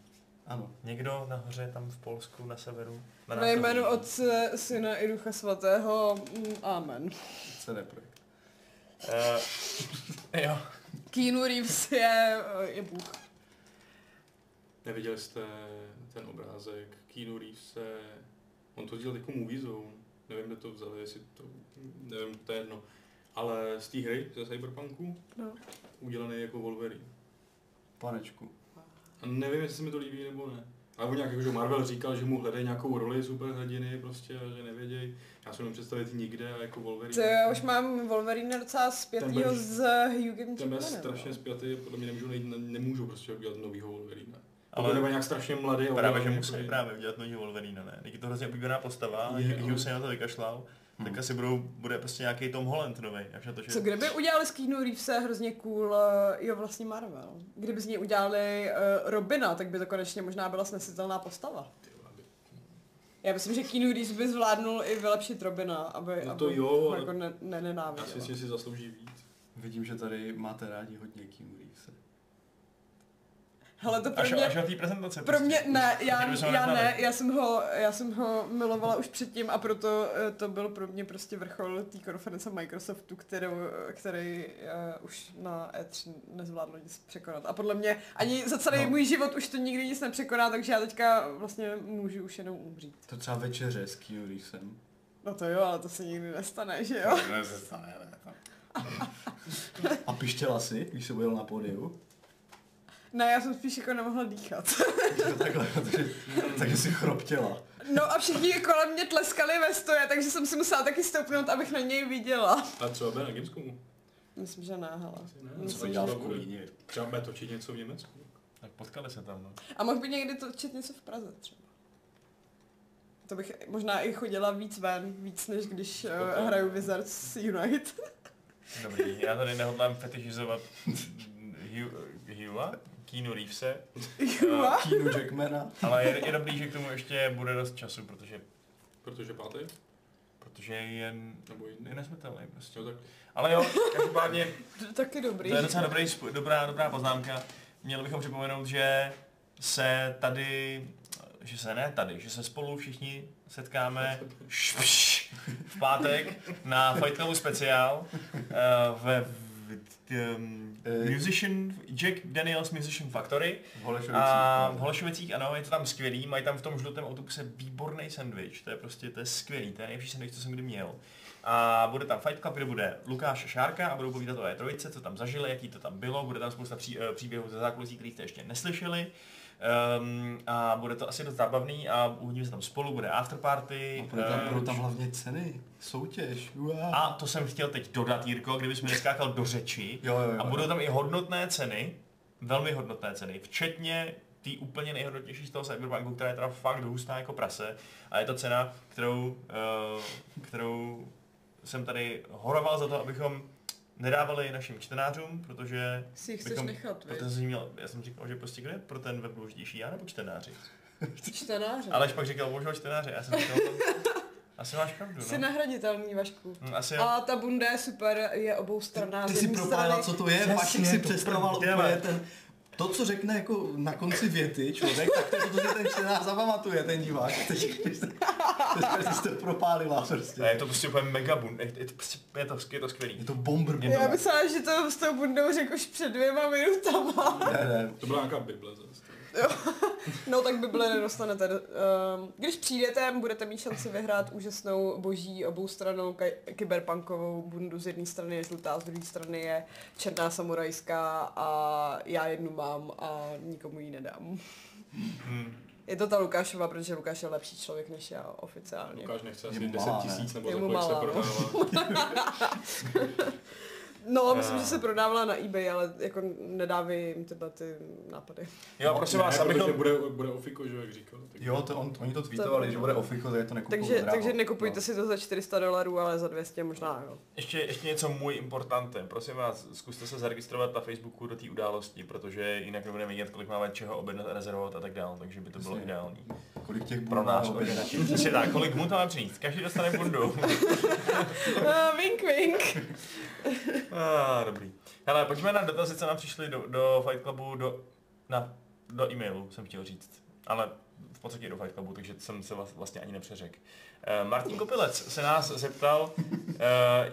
Ano. Někdo nahoře tam v Polsku, na severu, na Ve jménu. Otce, Syna i Ducha Svatého, mm, amen. CD Projekt. Uh, jo, Keanu Reeves je, eh, je Bůh. Neviděli jste ten obrázek, Keanu Reeves se, on to dělal jako movie zone, nevím, kde to vzali, jestli to, nevím, to je jedno, ale z té hry, ze Cyberpunku, No. udělaný jako Wolverine. Panečku. A nevím, jestli se mi to líbí nebo ne. Ale on nějak, jako, že Marvel říkal, že mu hledají nějakou roli superhrdiny prostě a že nevědějí. Já si nemůžu představit nikde a jako Wolverine. To já už mám Wolverine docela zpětýho s Hughem Ten je strašně no. spjatý, podle mě nemůžou, nejít, ne- nemůžou prostě udělat novýho Wolverine. Ale nebude nějak strašně mladý. právě, že musí právě udělat nový Wolverine, ne? Teď je to hrozně oblíbená postava Je, Hugh se na to vykašlal. Tak asi budou, bude prostě nějaký Tom Holland nový, to, že... Co kdyby udělali z Keanu Reevese hrozně cool, uh, jo vlastně Marvel. Kdyby z něj udělali uh, Robina, tak by to konečně možná byla snesitelná postava. Aby- Já myslím, že Keanu Reeves by zvládnul i vylepšit Robina, aby, No aby to jo, ho ale- jako ne, Já nenenáviděla. si myslím, že si zaslouží víc. Vidím, že tady máte rádi hodně Keanu Reevese. Hele, to pro Až, mě, až na té prezentace. pro mě, ne, já, já ne, já jsem, ho, já jsem ho milovala už předtím a proto eh, to byl pro mě prostě vrchol té konference Microsoftu, kterou, který uh, už na E3 nezvládlo nic překonat. A podle mě ani za celý No. můj život už to nikdy nic nepřekoná, takže já teďka vlastně můžu už jenom umřít. To třeba večeře s Keanu Reevesem. No to jo, ale to se nikdy nestane, že jo? Ne, se stane, ne, A pištěla si, když se byl na pódiu? Ne, já jsem spíš jako nemohla dýchat. Jo, Takhle, takže, takže si chroptěla. No a všichni kolem mě tleskali ve stoje, takže jsem si musela taky stoupnout, abych na něj viděla. A třeba bude na Gamescomu. Myslím, že ne, hele. Ne. Myslím, Co by že- dělal v Kolíně? Třeba bude točit něco v Německu. Tak potkali se tam, no. A mohl by někdy točit něco v Praze třeba. To bych možná i chodila víc ven, víc než když uh, hraju Wizards Unite. Dobrý, já tady nehodlám fetišizovat Hugha, Keanu Reevese, Jua? Keanu Jackmana? ale je, je dobrý, že k tomu ještě bude dost času, protože, Protože pátý? protože je jen, Nebo jiný? je nesmrtelný prostě. Jo, tak Ale jo, každopádně Taky dobrý. To je docela dobrý, dobrá, dobrá poznámka. Měli bychom připomenout, že se tady, že se ne tady, že se spolu všichni setkáme špš, v pátek na Fight Clubu speciál uh, ve v, um, Eh. Musician, Jack Daniels Musician Factory V Holešovicích. a no. v Holešovicích, ano, je to tam skvělý, mají tam v tom žlutém autobuse výborný sandwich, to je prostě, to je skvělý, to je nejlepší sandwich, co jsem kdy měl. A bude tam Fight Club, kde bude Lukáš a Šárka a budou povídat o E3, co tam zažili, jaký to tam bylo, bude tam spousta pří, eh, příběhů ze zákulisí, kterých jste ještě neslyšeli. Um, a bude to asi dost zábavný a uvidíme se tam spolu, bude afterparty. A budou tam, eh, budou tam hlavně ceny, soutěž, uá. a to jsem chtěl teď dodat, Jirko, kdybys mi neskákal do řeči. Jo, jo, jo. A budou tam i hodnotné ceny, velmi hodnotné ceny, včetně té úplně nejhodnotnější z toho Cyberpunku, která je teda fakt hustá jako prase. A je to cena, kterou, uh, kterou jsem tady horoval za to, abychom nedávali našim čtenářům, protože Si jich chceš bychom- nechat, protože jsem měl, já jsem říkal, že prostě kdo je pro ten web důležitější, já nebo čtenáři. Čtenáře. Ale pak říkal, bohužel čtenáři, já jsem říkal, asi máš pravdu, Jsi no. nahraditelný, Vašku. Hm, Asi jo. A ta bunda je super, je obou stranná. Ty z si jedné propálila, co to je, Vašek si prdele. úplně ten... To, co řekne jako na konci věty člověk, tak to je to, si ten čtenář zapamatuje, ten divák. Teď, teď, jste- teď jste to propálila prostě. Ne, je to prostě úplně mega bund, je, je, to, prostě, je, to, je to skvělý. Je to bomber Je to- Já myslela, že to s tou bundou řekl už před dvěma minutama. Ne, ne. To byla nějaká Bible zase. No tak Bible nedostanete. Um, když přijdete, budete mít šanci vyhrát úžasnou boží oboustranou kyberpunkovou bundu. Z jedné strany je žlutá, z druhé strany je černá samurajská a já jednu mám a nikomu ji nedám. Je to ta Lukášova, protože Lukáš je lepší člověk než já oficiálně. Lukáš nechce asi mu 10 malá, ne? tisíc nebo za kolik se no. prodává. No, myslím, Ah. že se prodávala na eBay, ale jako nedávají jim tyhle ty nápady. Jo, prosím Ne, vás, protože abychom... bude, bude ofiko, že jo, jak říkal. Tak Jo, to on, oni to tweetovali, že bude oficho, tak to nekupují Takže, takže nekupujte No. si to za 400 dolarů, ale za 200 možná, jo. Ještě, ještě něco můj importante. Prosím vás, zkuste se zaregistrovat na Facebooku do té události, protože jinak nebudeme vědět, kolik máme čeho objednat a rezervovat a tak dále, takže by to bylo ideální. Kolik těch Pro nás objednat? Přesně tak, kolik mu to máme přinést. Každý dostane bundu. Uh, wink, wink. ah, dobrý. Hele, pojďme na dotazy, co nám přišly do, do Fight Clubu, do, na, do e-mailu, jsem chtěl říct. Ale v podstatě do Fight Clubu, takže jsem se vlast- vlastně ani nepřeřekl. Uh, Martin Kopilec se nás zeptal, uh,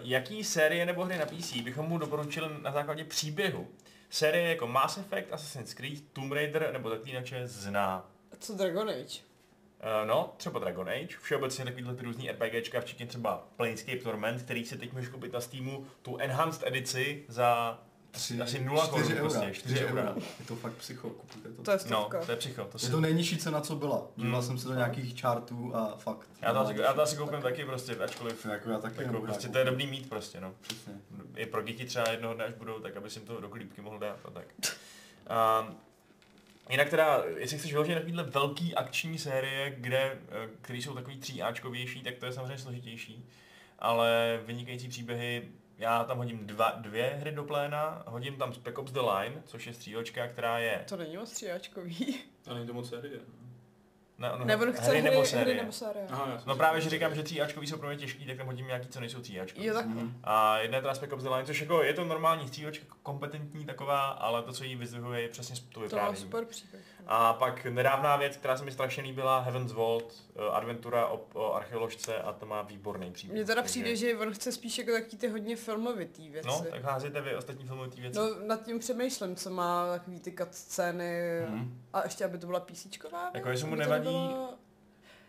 jaký série nebo hry na PC bychom mu doporučili na základě příběhu. Série jako Mass Effect, Assassin's Creed, Tomb Raider nebo Zaklínače zná. Co Dragon Age? Uh, no, třeba Dragon Age, všeobecně takovýhle ty různý RPGčka, včetně třeba Planescape Torment, který si teď můžeš koupit na Steamu, tu Enhanced edici za Tři- asi 0 čtyři korun, eura, prostě, 4 čtyři eura. Je to fakt psycho, kupujte to. To je No, stovka. to je psycho. To Je si... to nejnižší cena, co byla. Díval Hmm. jsem se do nějakých chartů a fakt. já, to asi, já to asi koupím taky prostě, ačkoliv Jako já taky jako, prostě já to je dobrý mít prostě, no. Přesně. I pro děti třeba jednoho dne, až budou, tak aby si jim to do klípky mohl dát a tak. A, Jinak teda, jestli chceš vyložit takovýhle velký akční série, kde, eh, které jsou takový tříáčkovější, tak to je samozřejmě složitější. Ale vynikající příběhy, já tam hodím dva, dvě hry do pléna, hodím tam Spec Ops The Line, což je střílečka, která je... To není moc stříhačkový. A není to moc série. Ne, ono, Nebo chce hry, nebo hry série. nebo série. Aha, No právě, že říkám, že tříáčkový jsou pro mě těžký, tak tam hodím nějaký, co nejsou tříáčkový. Jo, tak Mhm. A jedna je teda Spec Ops The Line, což jako je to normální střílečka, kompetentní taková, ale to, co jí vyzdvihuje, je přesně to to má vyprávění. super příběh. A pak nedávná věc, která se mi strašně líbila, Heaven's Vault, eh, adventura o, o archeoložce a to má výborný příběh. Mně teda přijde, že on chce spíš jako taky ty hodně filmovitý věci. No, tak házíte vy ostatní filmový věci. No, nad tím přemýšlím, co má takový ty cutscény Mhm. a ještě, aby to byla PCčková. Jako, jestli mu to nevadí- nebylo-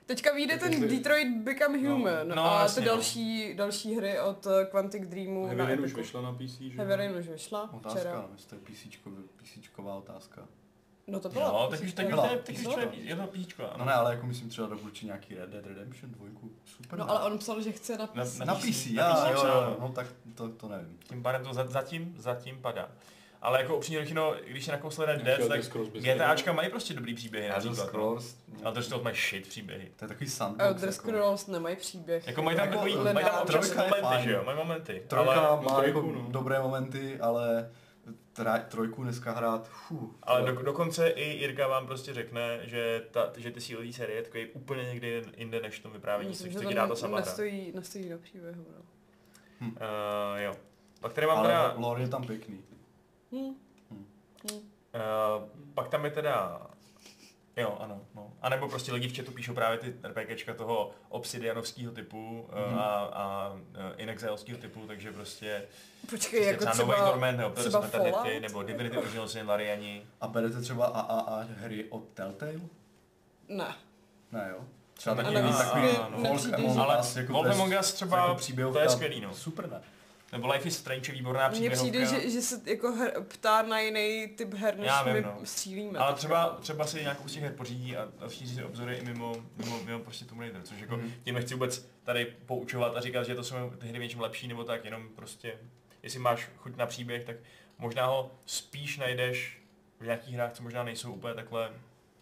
Teďka vyjde ten jestli- Detroit Become No. Human No, a jasně, ty no. další, další hry od eh, Quantic Dreamu Heavy na Rain už vyšla na PC, že? Heavy Rain už vyšla Otázka, včera. no, jestli to je PCčko, PCčková otázka. No to byla. No, tak už tak je, to píčko, ano. No ne, ale jako myslím třeba doporučit nějaký Red Dead Redemption 2, super. No ne? ale on psal, že chce na Na- PC. Na PC, Na já, PC jo, jo, no. no tak to, to nevím. Tím pádem to za- zatím, zatím padá. Ale jako upřímně řečeno, když je nakousl Red Nějaký Dead, Elder tak Scrolls GTAčka mají prostě dobrý příběhy Elder no. Scrolls, Ale to, to mají shit příběhy. to je takový sandbox. Elder jako. Scrolls nemají příběh. Jako mají tam Jako takový, mají tam občas Trojka je momenty, fajn. že jo, mají momenty. Trojka ale, má no, jako no. dobré momenty, ale tra, trojku dneska hrát, fuh. ale do, dokonce i Jirka vám prostě řekne, že, ta, že ty sílový série je takový úplně někdy jinde než v tom vyprávění, Myslím, což že to dá ta sama hra. nestojí, nestojí na příběhu. No. Uh, jo. Pak tady mám ale teda, lore je tam pěkný. Uh, pak tam je teda, jo, ano, no. A nebo prostě lidi v chatu píšou právě ty RPGčka toho obsidianovského typu Mhm. a, a uh, inexilského typu, takže prostě, Počkej, prostě jako třeba, třeba, Nový Torment, nebo třeba of Eternity, Fallout? nebo Divinity Original Sin Lariani. A berete třeba AAA hry od Telltale? Ne. Ne jo? Třeba taky takový Ale jako Wolf Among Us třeba, to je skvělý, no. Super ne? Nebo Life is Strange je výborná Mně příběhovka. přijde, že, že se jako her, ptá na jiný typ her, než Já vím, my no. střílíme. Ale třeba, jako. třeba si nějakou z těch her pořídí a, a šíří si obzory i mimo, mimo, mimo prostě Tomb Raider, což jako Mhm. tím nechci vůbec tady poučovat a říkat, že to jsou ty hry něčím lepší nebo tak, jenom prostě, jestli máš chuť na příběh, tak možná ho spíš najdeš v nějakých hrách, co možná nejsou úplně takhle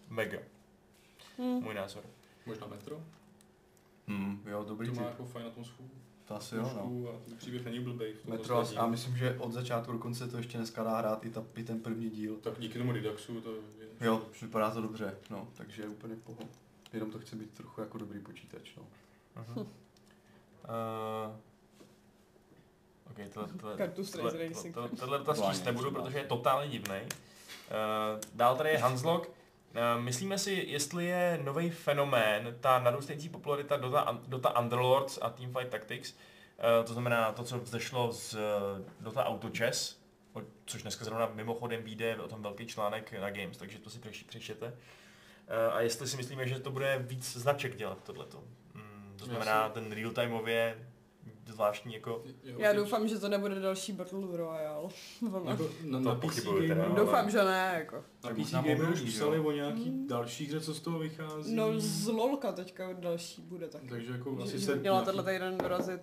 mega. Hm. Můj názor. Možná Metro? Hmm, jo, dobrý To má jako fajn atmosféru. To asi jo, no. A ten příběh není blbej. Metro, a myslím, že od začátku do konce to ještě dneska dá hrát i, ta, i ten první díl. Tak díky tomu Didaxu to je... Jo, vypadá to dobře, no, takže je úplně v pohodě. Jenom to chce být trochu jako dobrý počítač, no. Uh, ok, tohle, tohle, Cartoon tohle, Race Racing. tohle, tohle to Zvláštní, číst nebudu, zvláštní. protože je totálně divný. Uh, dál tady je Hanslog. Uh, myslíme si, jestli je nový fenomén ta narůstající popularita Dota, Dota Underlords a Teamfight Tactics, uh, to znamená to, co vzešlo z uh, Dota Auto Chess, což dneska zrovna mimochodem vyjde o tom velký článek na Games, takže to si přeč- přečtěte. A jestli si myslíme, že to bude víc značek dělat tohleto. Mm, to znamená ten real-timeově zvláštní jako Jo, Já doufám, že to nebude další Battle Royale. Jako na, To na PC Gamer, ale- Doufám, že ne, jako. na Tak PC Gamer mobilní, už psali o nějaký Hmm. další hře, co z toho vychází. No z LOLka teďka další bude taky. Takže jako Že- asi že se měla tenhle týden dorazit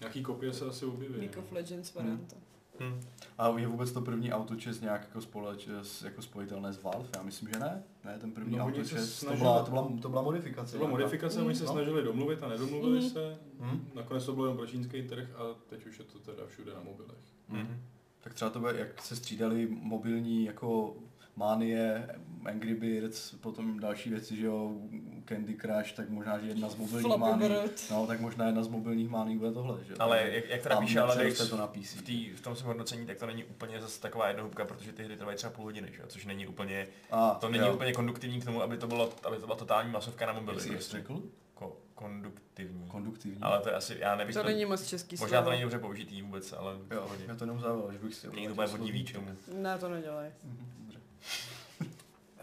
nějaký kopie se asi objeví. League no. of Legends varianta. Hm, A je vůbec to první autočes nějak jako, společ, jako spojitelné s Valve? Já myslím, že ne. Ne, ten první No, autočes, to snažili- byla, to, byla, to byla modifikace. To byla modifikace, oni se No. snažili domluvit a nedomluvili Mhm. se. Hm? Nakonec to bylo jen pro čínský trh a teď už je to teda všude na mobilech. Hm. Tak třeba to bude, jak se střídali mobilní jako Manie, Angry Birds, potom další věci, že jo, Candy Crush, tak možná, že jedna z mobilních Flappy mání, no, tak možná jedna z mobilních mání bude tohle, že? Ale jak, jak teda píše Alex nepřeroste to na PC. v, tý, v tom svém hodnocení, tak to není úplně zase taková jednohubka, protože ty hry trvají třeba půl hodiny, že? jo, což není úplně, A, to není jo. úplně konduktivní k tomu, aby to, bylo, aby to byla totální masovka na mobily. jsi Prostě. řekl? Ko, konduktivní. Konduktivní. Ale to je asi, já nevím, To není moc český možná to není dobře použitý vůbec, ale Jo, mě to zaujalo, že bych si... Není to vodivý k tomu. Ne, to nedělej. Mhm, dobře.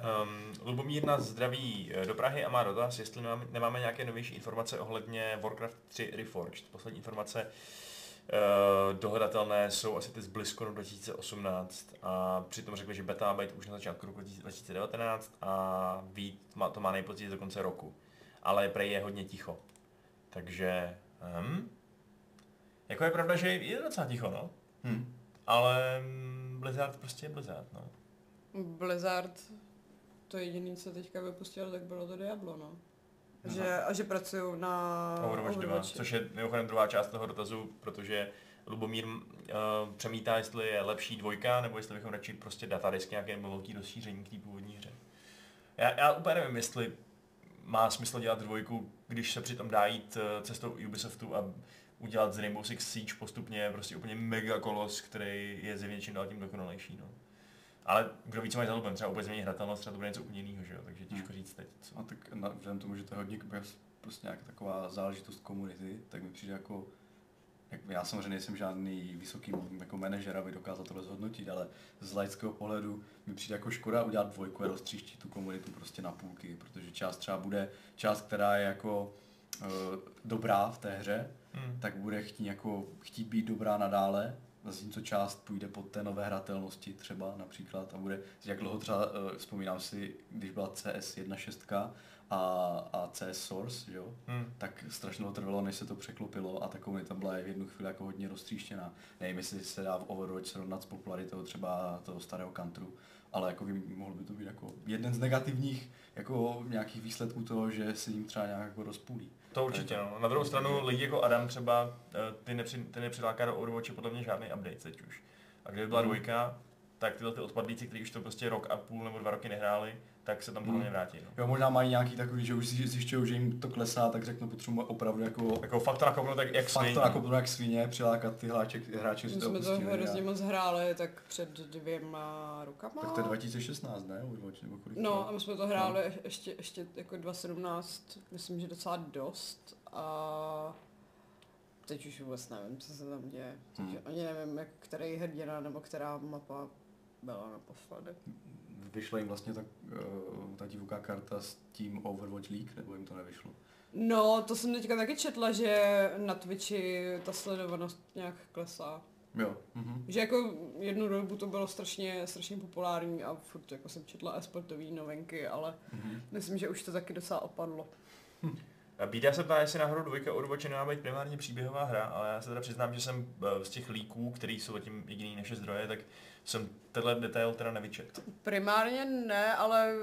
Um, Lubomír nás zdraví eh, do Prahy a má dotaz, jestli nemáme, nemáme nějaké novější informace ohledně Warcraft 3 Reforged. Poslední informace uh, dohledatelné jsou asi ty z BlizzConu 2018 a přitom řekli, že beta být už na začátku roku 2019 a ví, má, to má nejpozději do konce roku. Ale prej je hodně ticho. Takže, um, jako je pravda, že je docela ticho, no. Hm. Ale mm, Blizzard prostě je Blizzard, no. Blizzard to jediné, co teďka vypustil, tak bylo to Diablo, no. Aha. Že, a že pracují na Overwatch 2, Overwatchi. což je mimochodem druhá část toho dotazu, protože Lubomír uh, přemítá, jestli je lepší dvojka, nebo jestli bychom radši prostě datadisk nějaké velký rozšíření k té původní hře. Já, já úplně nevím, jestli má smysl dělat dvojku, když se přitom dá jít eh, cestou Ubisoftu a udělat z Rainbow Six Siege postupně prostě úplně mega kolos, který je zjevně čím dál tím dokonalejší. No. Ale kdo ví, co mají za lubem, třeba úplně změní hratelnost, třeba to bude něco úplně jiného, že jo? takže těžko říct teď. Co. A tak na, vzhledem tomu, že to je hodně prostě nějaká taková záležitost komunity, tak mi přijde jako, jak, já samozřejmě nejsem žádný vysoký jako manažer, aby dokázal to zhodnotit, ale z laického pohledu mi přijde jako škoda udělat dvojku a roztříštit tu komunitu prostě na půlky, protože část třeba bude, část, která je jako uh, dobrá v té hře, Hmm. tak bude chtít, jako, chtít být dobrá nadále, zatímco část půjde pod té nové hratelnosti třeba například a bude, jak dlouho třeba, uh, vzpomínám si, když byla CS 1.6 a, a CS Source, jo, Hmm. tak strašně dlouho trvalo, než se to překlopilo a ta komunita byla v jednu chvíli jako hodně roztříštěná. Nevím, jestli se dá v Overwatch srovnat s popularitou třeba toho starého kantru, ale jako by, mohl by to být jako jeden z negativních jako nějakých výsledků toho, že se jim třeba nějak jako rozpůlí. To určitě, no. Na druhou stranu lidi jako Adam třeba, eh, ty, nepři, ty nepřiláká do Overwatche podle mě žádný update teď už. A kdyby byla Mhm. dvojka, tak tyhle ty odpadlíci, kteří už to prostě rok a půl nebo dva roky nehráli, tak se tam podle Mhm. mě vrátí. No. Jo, možná mají nějaký takový, že už si zjišťují, že jim to klesá, tak řeknu, potřebuji opravdu jako Jako fakt to nakopnout tak jak fakt sviň. to nakopnout jak svině, přilákat ty hráče, hráči, že My jsme to hrozně moc hráli, tak před dvěma rokama. Tak to je 2016, ne? Overwatch, nebo kolik No a my jsme to hráli no. ještě, ještě jako 2017, myslím, že docela dost a teď už vůbec nevím, co se tam děje. Teď Hmm. ani nevím, jak, který hrdina nebo která mapa byla naposledy. Vyšla jim vlastně ta, uh, ta divoká karta s tím Overwatch League, nebo jim to nevyšlo? No, to jsem teďka taky četla, že na Twitchi ta sledovanost nějak klesá. Jo. Mhm. Že jako jednu dobu to bylo strašně, strašně populární a furt jako jsem četla e-sportové novinky, ale Mhm. myslím, že už to taky docela opadlo. A Bída se ptá, jestli náhodou dvojka Overwatche nemá být primárně příběhová hra, ale já se teda přiznám, že jsem eh, z těch líků, který jsou zatím jediný naše zdroje, tak jsem tenhle detail teda nevyčet. Primárně ne, ale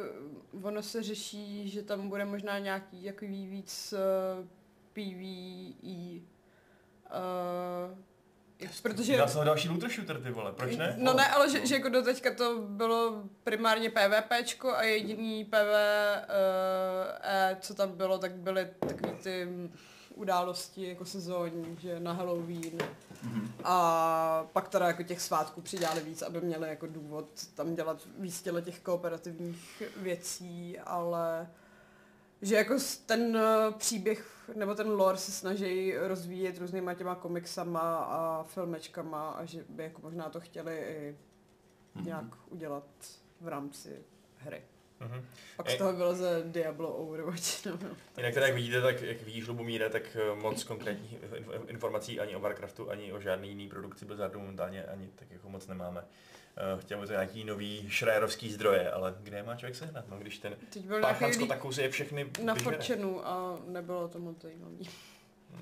ono se řeší, že tam bude možná nějaký takový víc uh, PvE. Uh, protože... Dá se ho další looter shooter, ty vole, proč ne? No ne, ale že, že jako doteďka to bylo primárně PvPčko a jediný PvE, co tam bylo, tak byly takový ty události jako sezónní, že na Halloween. Mhm. A pak teda jako těch svátků přidělali víc, aby měli jako důvod tam dělat víc těle těch kooperativních věcí, ale že jako ten eh, příběh nebo ten lore se snaží rozvíjet různýma těma komiksama a filmečkama a že by jako možná to chtěli i Mhm. nějak udělat v rámci hry. Mhm. Pak z toho bylo ze Diablo Overwatch. No. Jinak teda, jak vidíte, tak jak vidíš Lubomíre, tak eh, moc konkrétních inf- informací ani o Warcraftu, ani o žádný jiný produkci Blizzardu momentálně ani tak jako moc nemáme. Eh, Chtěl by to nějaký nový šrajerovský zdroje, ale kde je má člověk sehnat, no, když ten Teď byl páchansko nějaký takou si je všechny na. Fortune a nebylo to moc zajímavý.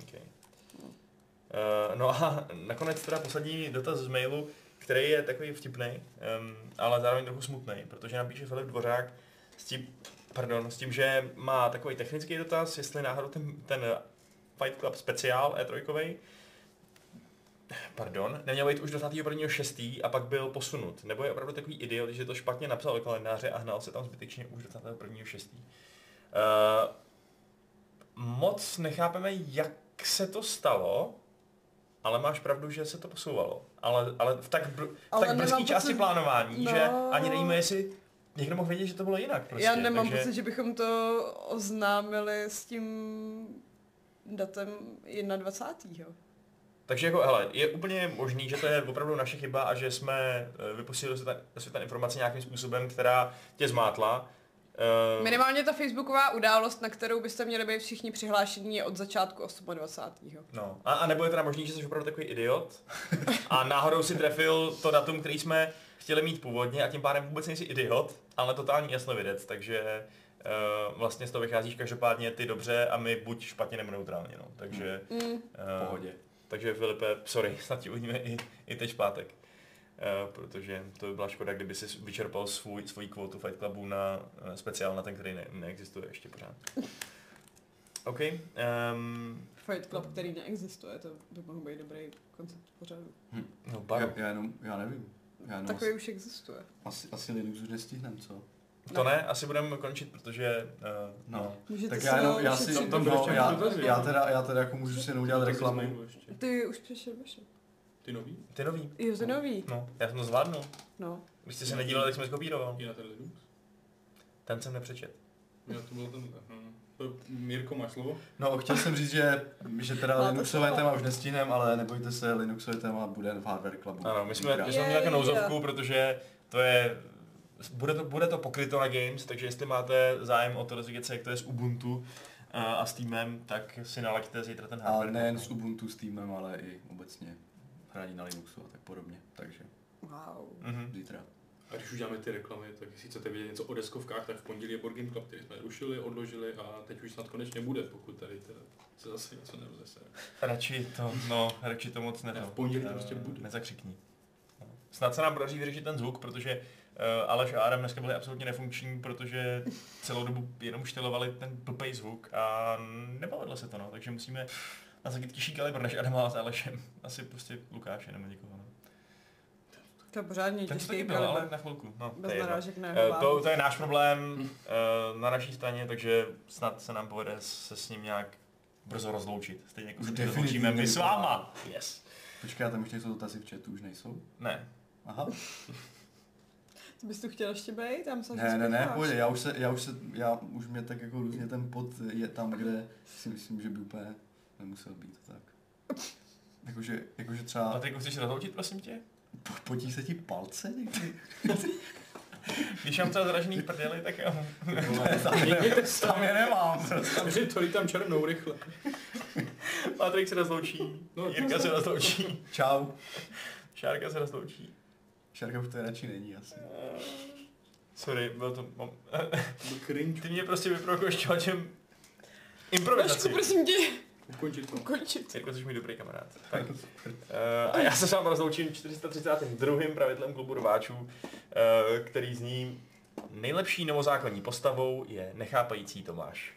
Okay. Uh, no a nakonec teda poslední dotaz z mailu, který je takový vtipný, um, ale zároveň trochu smutný, protože nám píše Filip Dvořák s tím, pardon, s tím, že má takový technický dotaz, jestli náhodou ten, ten Fight Club speciál E3, pardon, neměl být už 21.6. a pak byl posunut. Nebo je opravdu takový idiot, že to špatně napsal do kalendáře a hnal se tam zbytečně už 21.6. Uh, moc nechápeme, jak se to stalo, ale máš pravdu, že se to posouvalo. Ale, ale v tak, br- v Ale tak nemám části plánování, No. že ani nevíme, jestli někdo mohl vědět, že to bylo jinak. Prostě. Já nemám Takže, pocit, že bychom to oznámili s tím datem 21. takže jako, hele, je úplně možný, že to je opravdu naše chyba a že jsme eh, vypustili do světa, světa informace nějakým způsobem, která tě zmátla. Eh, Minimálně ta facebooková událost, na kterou byste měli být všichni přihlášení, je od začátku 28. No, a, a nebo je teda možný, že jsi opravdu takový idiot a náhodou si trefil to datum, který jsme chtěli mít původně a tím pádem vůbec nejsi idiot, ale totální jasnovidec, takže uh, vlastně z toho vycházíš každopádně ty dobře a my buď špatně nebo neutrálně, no. Takže, Mm. uh, V pohodě. takže Filipe, sorry, snad ti uvidíme i, i teď pátek. Uh, protože to by byla škoda, kdyby si vyčerpal svůj, svoji kvotu Fight Clubu na uh, speciál na ten, který ne, neexistuje ještě pořád. OK. Um, Fight Club, který neexistuje, to by mohl být dobrý koncept pořadu. no, Já, já, jenom, já nevím. Já Takový už existuje. asi, asi Linux už nestihnem, co? To ne, asi budeme končit, protože... Uh, No. Můžete Tak já jenom, já si, Tam- tam no, ještě já, já, teda, já teda jako můžu si jenom udělat reklamu. Ty už přišel vaše. Ty nový? Ty nový. Jo, to nový. No, já jsem to zvládnul. No. Když jste se nedívali, tak jsem je skopíroval. I na ten Linux? Ten jsem nepřečet. Jo, to byl tenhle. Hm. Mirko, máš slovo? No, chtěl jsem říct, že, že teda Linuxové téma už nestihnem, ale nebojte se, Linuxové téma bude v Hardware Clubu. Ano, my jsme, my jsme měli jako nouzovku, protože to je, bude to, bude to pokryto na Games, takže jestli máte zájem o to dozvědět se, jak to je s Ubuntu a, a s Steamem, tak si nalaďte zítra ten hardware. nejen s Ubuntu, s Steamem, ale i obecně hraní na Linuxu a tak podobně. Takže Wow. Mhm. zítra. A když už děláme ty reklamy, tak jestli chcete vědět něco o deskovkách, tak v pondělí je Game Club, který jsme rušili, odložili a teď už snad konečně bude, pokud tady teda se zase něco nerozese. Radši to, no, radši to moc ne. Ne, v pondělí to Eh, prostě bude. Nezakřikni. No. Snad se nám podaří vyřešit ten zvuk, protože uh, Aleš a Adam dneska byli absolutně nefunkční, protože celou dobu jenom štelovali ten blbej zvuk a nepovedlo se to, no, takže musíme nasadit těžší kalibr než Adama s Alešem. Asi prostě Lukáše nebo někoho. No. To je pořádně Ten to taky těžký byl, ale na chvilku. No, to Bez je jedno. narážek na Eh, jeho to, to je náš problém uh, na naší straně, takže snad se nám povede se s ním nějak brzo rozloučit. Stejně jako se rozloučíme my s váma. Yes. Počkej, tam ještě jsou dotazy v chatu, už nejsou? Ne. Aha. Co bys tu chtěl ještě být? Tam se Ne, ne, ne, pojď, já už se, já už se, já už mě tak jako různě ten pod je tam, kde si myslím, že by úplně nemusel být, tak. Jakože, jakože třeba, Patriku, chceš se rozloučit, prosím tě? Po- potí se ti palce někdy? Když mám třeba zražený prdeli, tak jo. Tam je nemám. Takže to tam černou rychle. Patrik se rozloučí, No, Jirka se rozloučí, Čau. Šárka se rozloučí. Šarka už to radši není asi. Sorry, byl to... Mám... Ty mě prostě vyprovokuješ čočem Vašku, improvizaci. prosím tě, Ukončit to. ukončit. Jirko, jsi můj dobrý kamarád. Tak. Uh, a já se s vámi rozloučím 432. pravidlem klubu rváčů, uh, který zní nejlepší novozákonní postavou je nechápající Tomáš.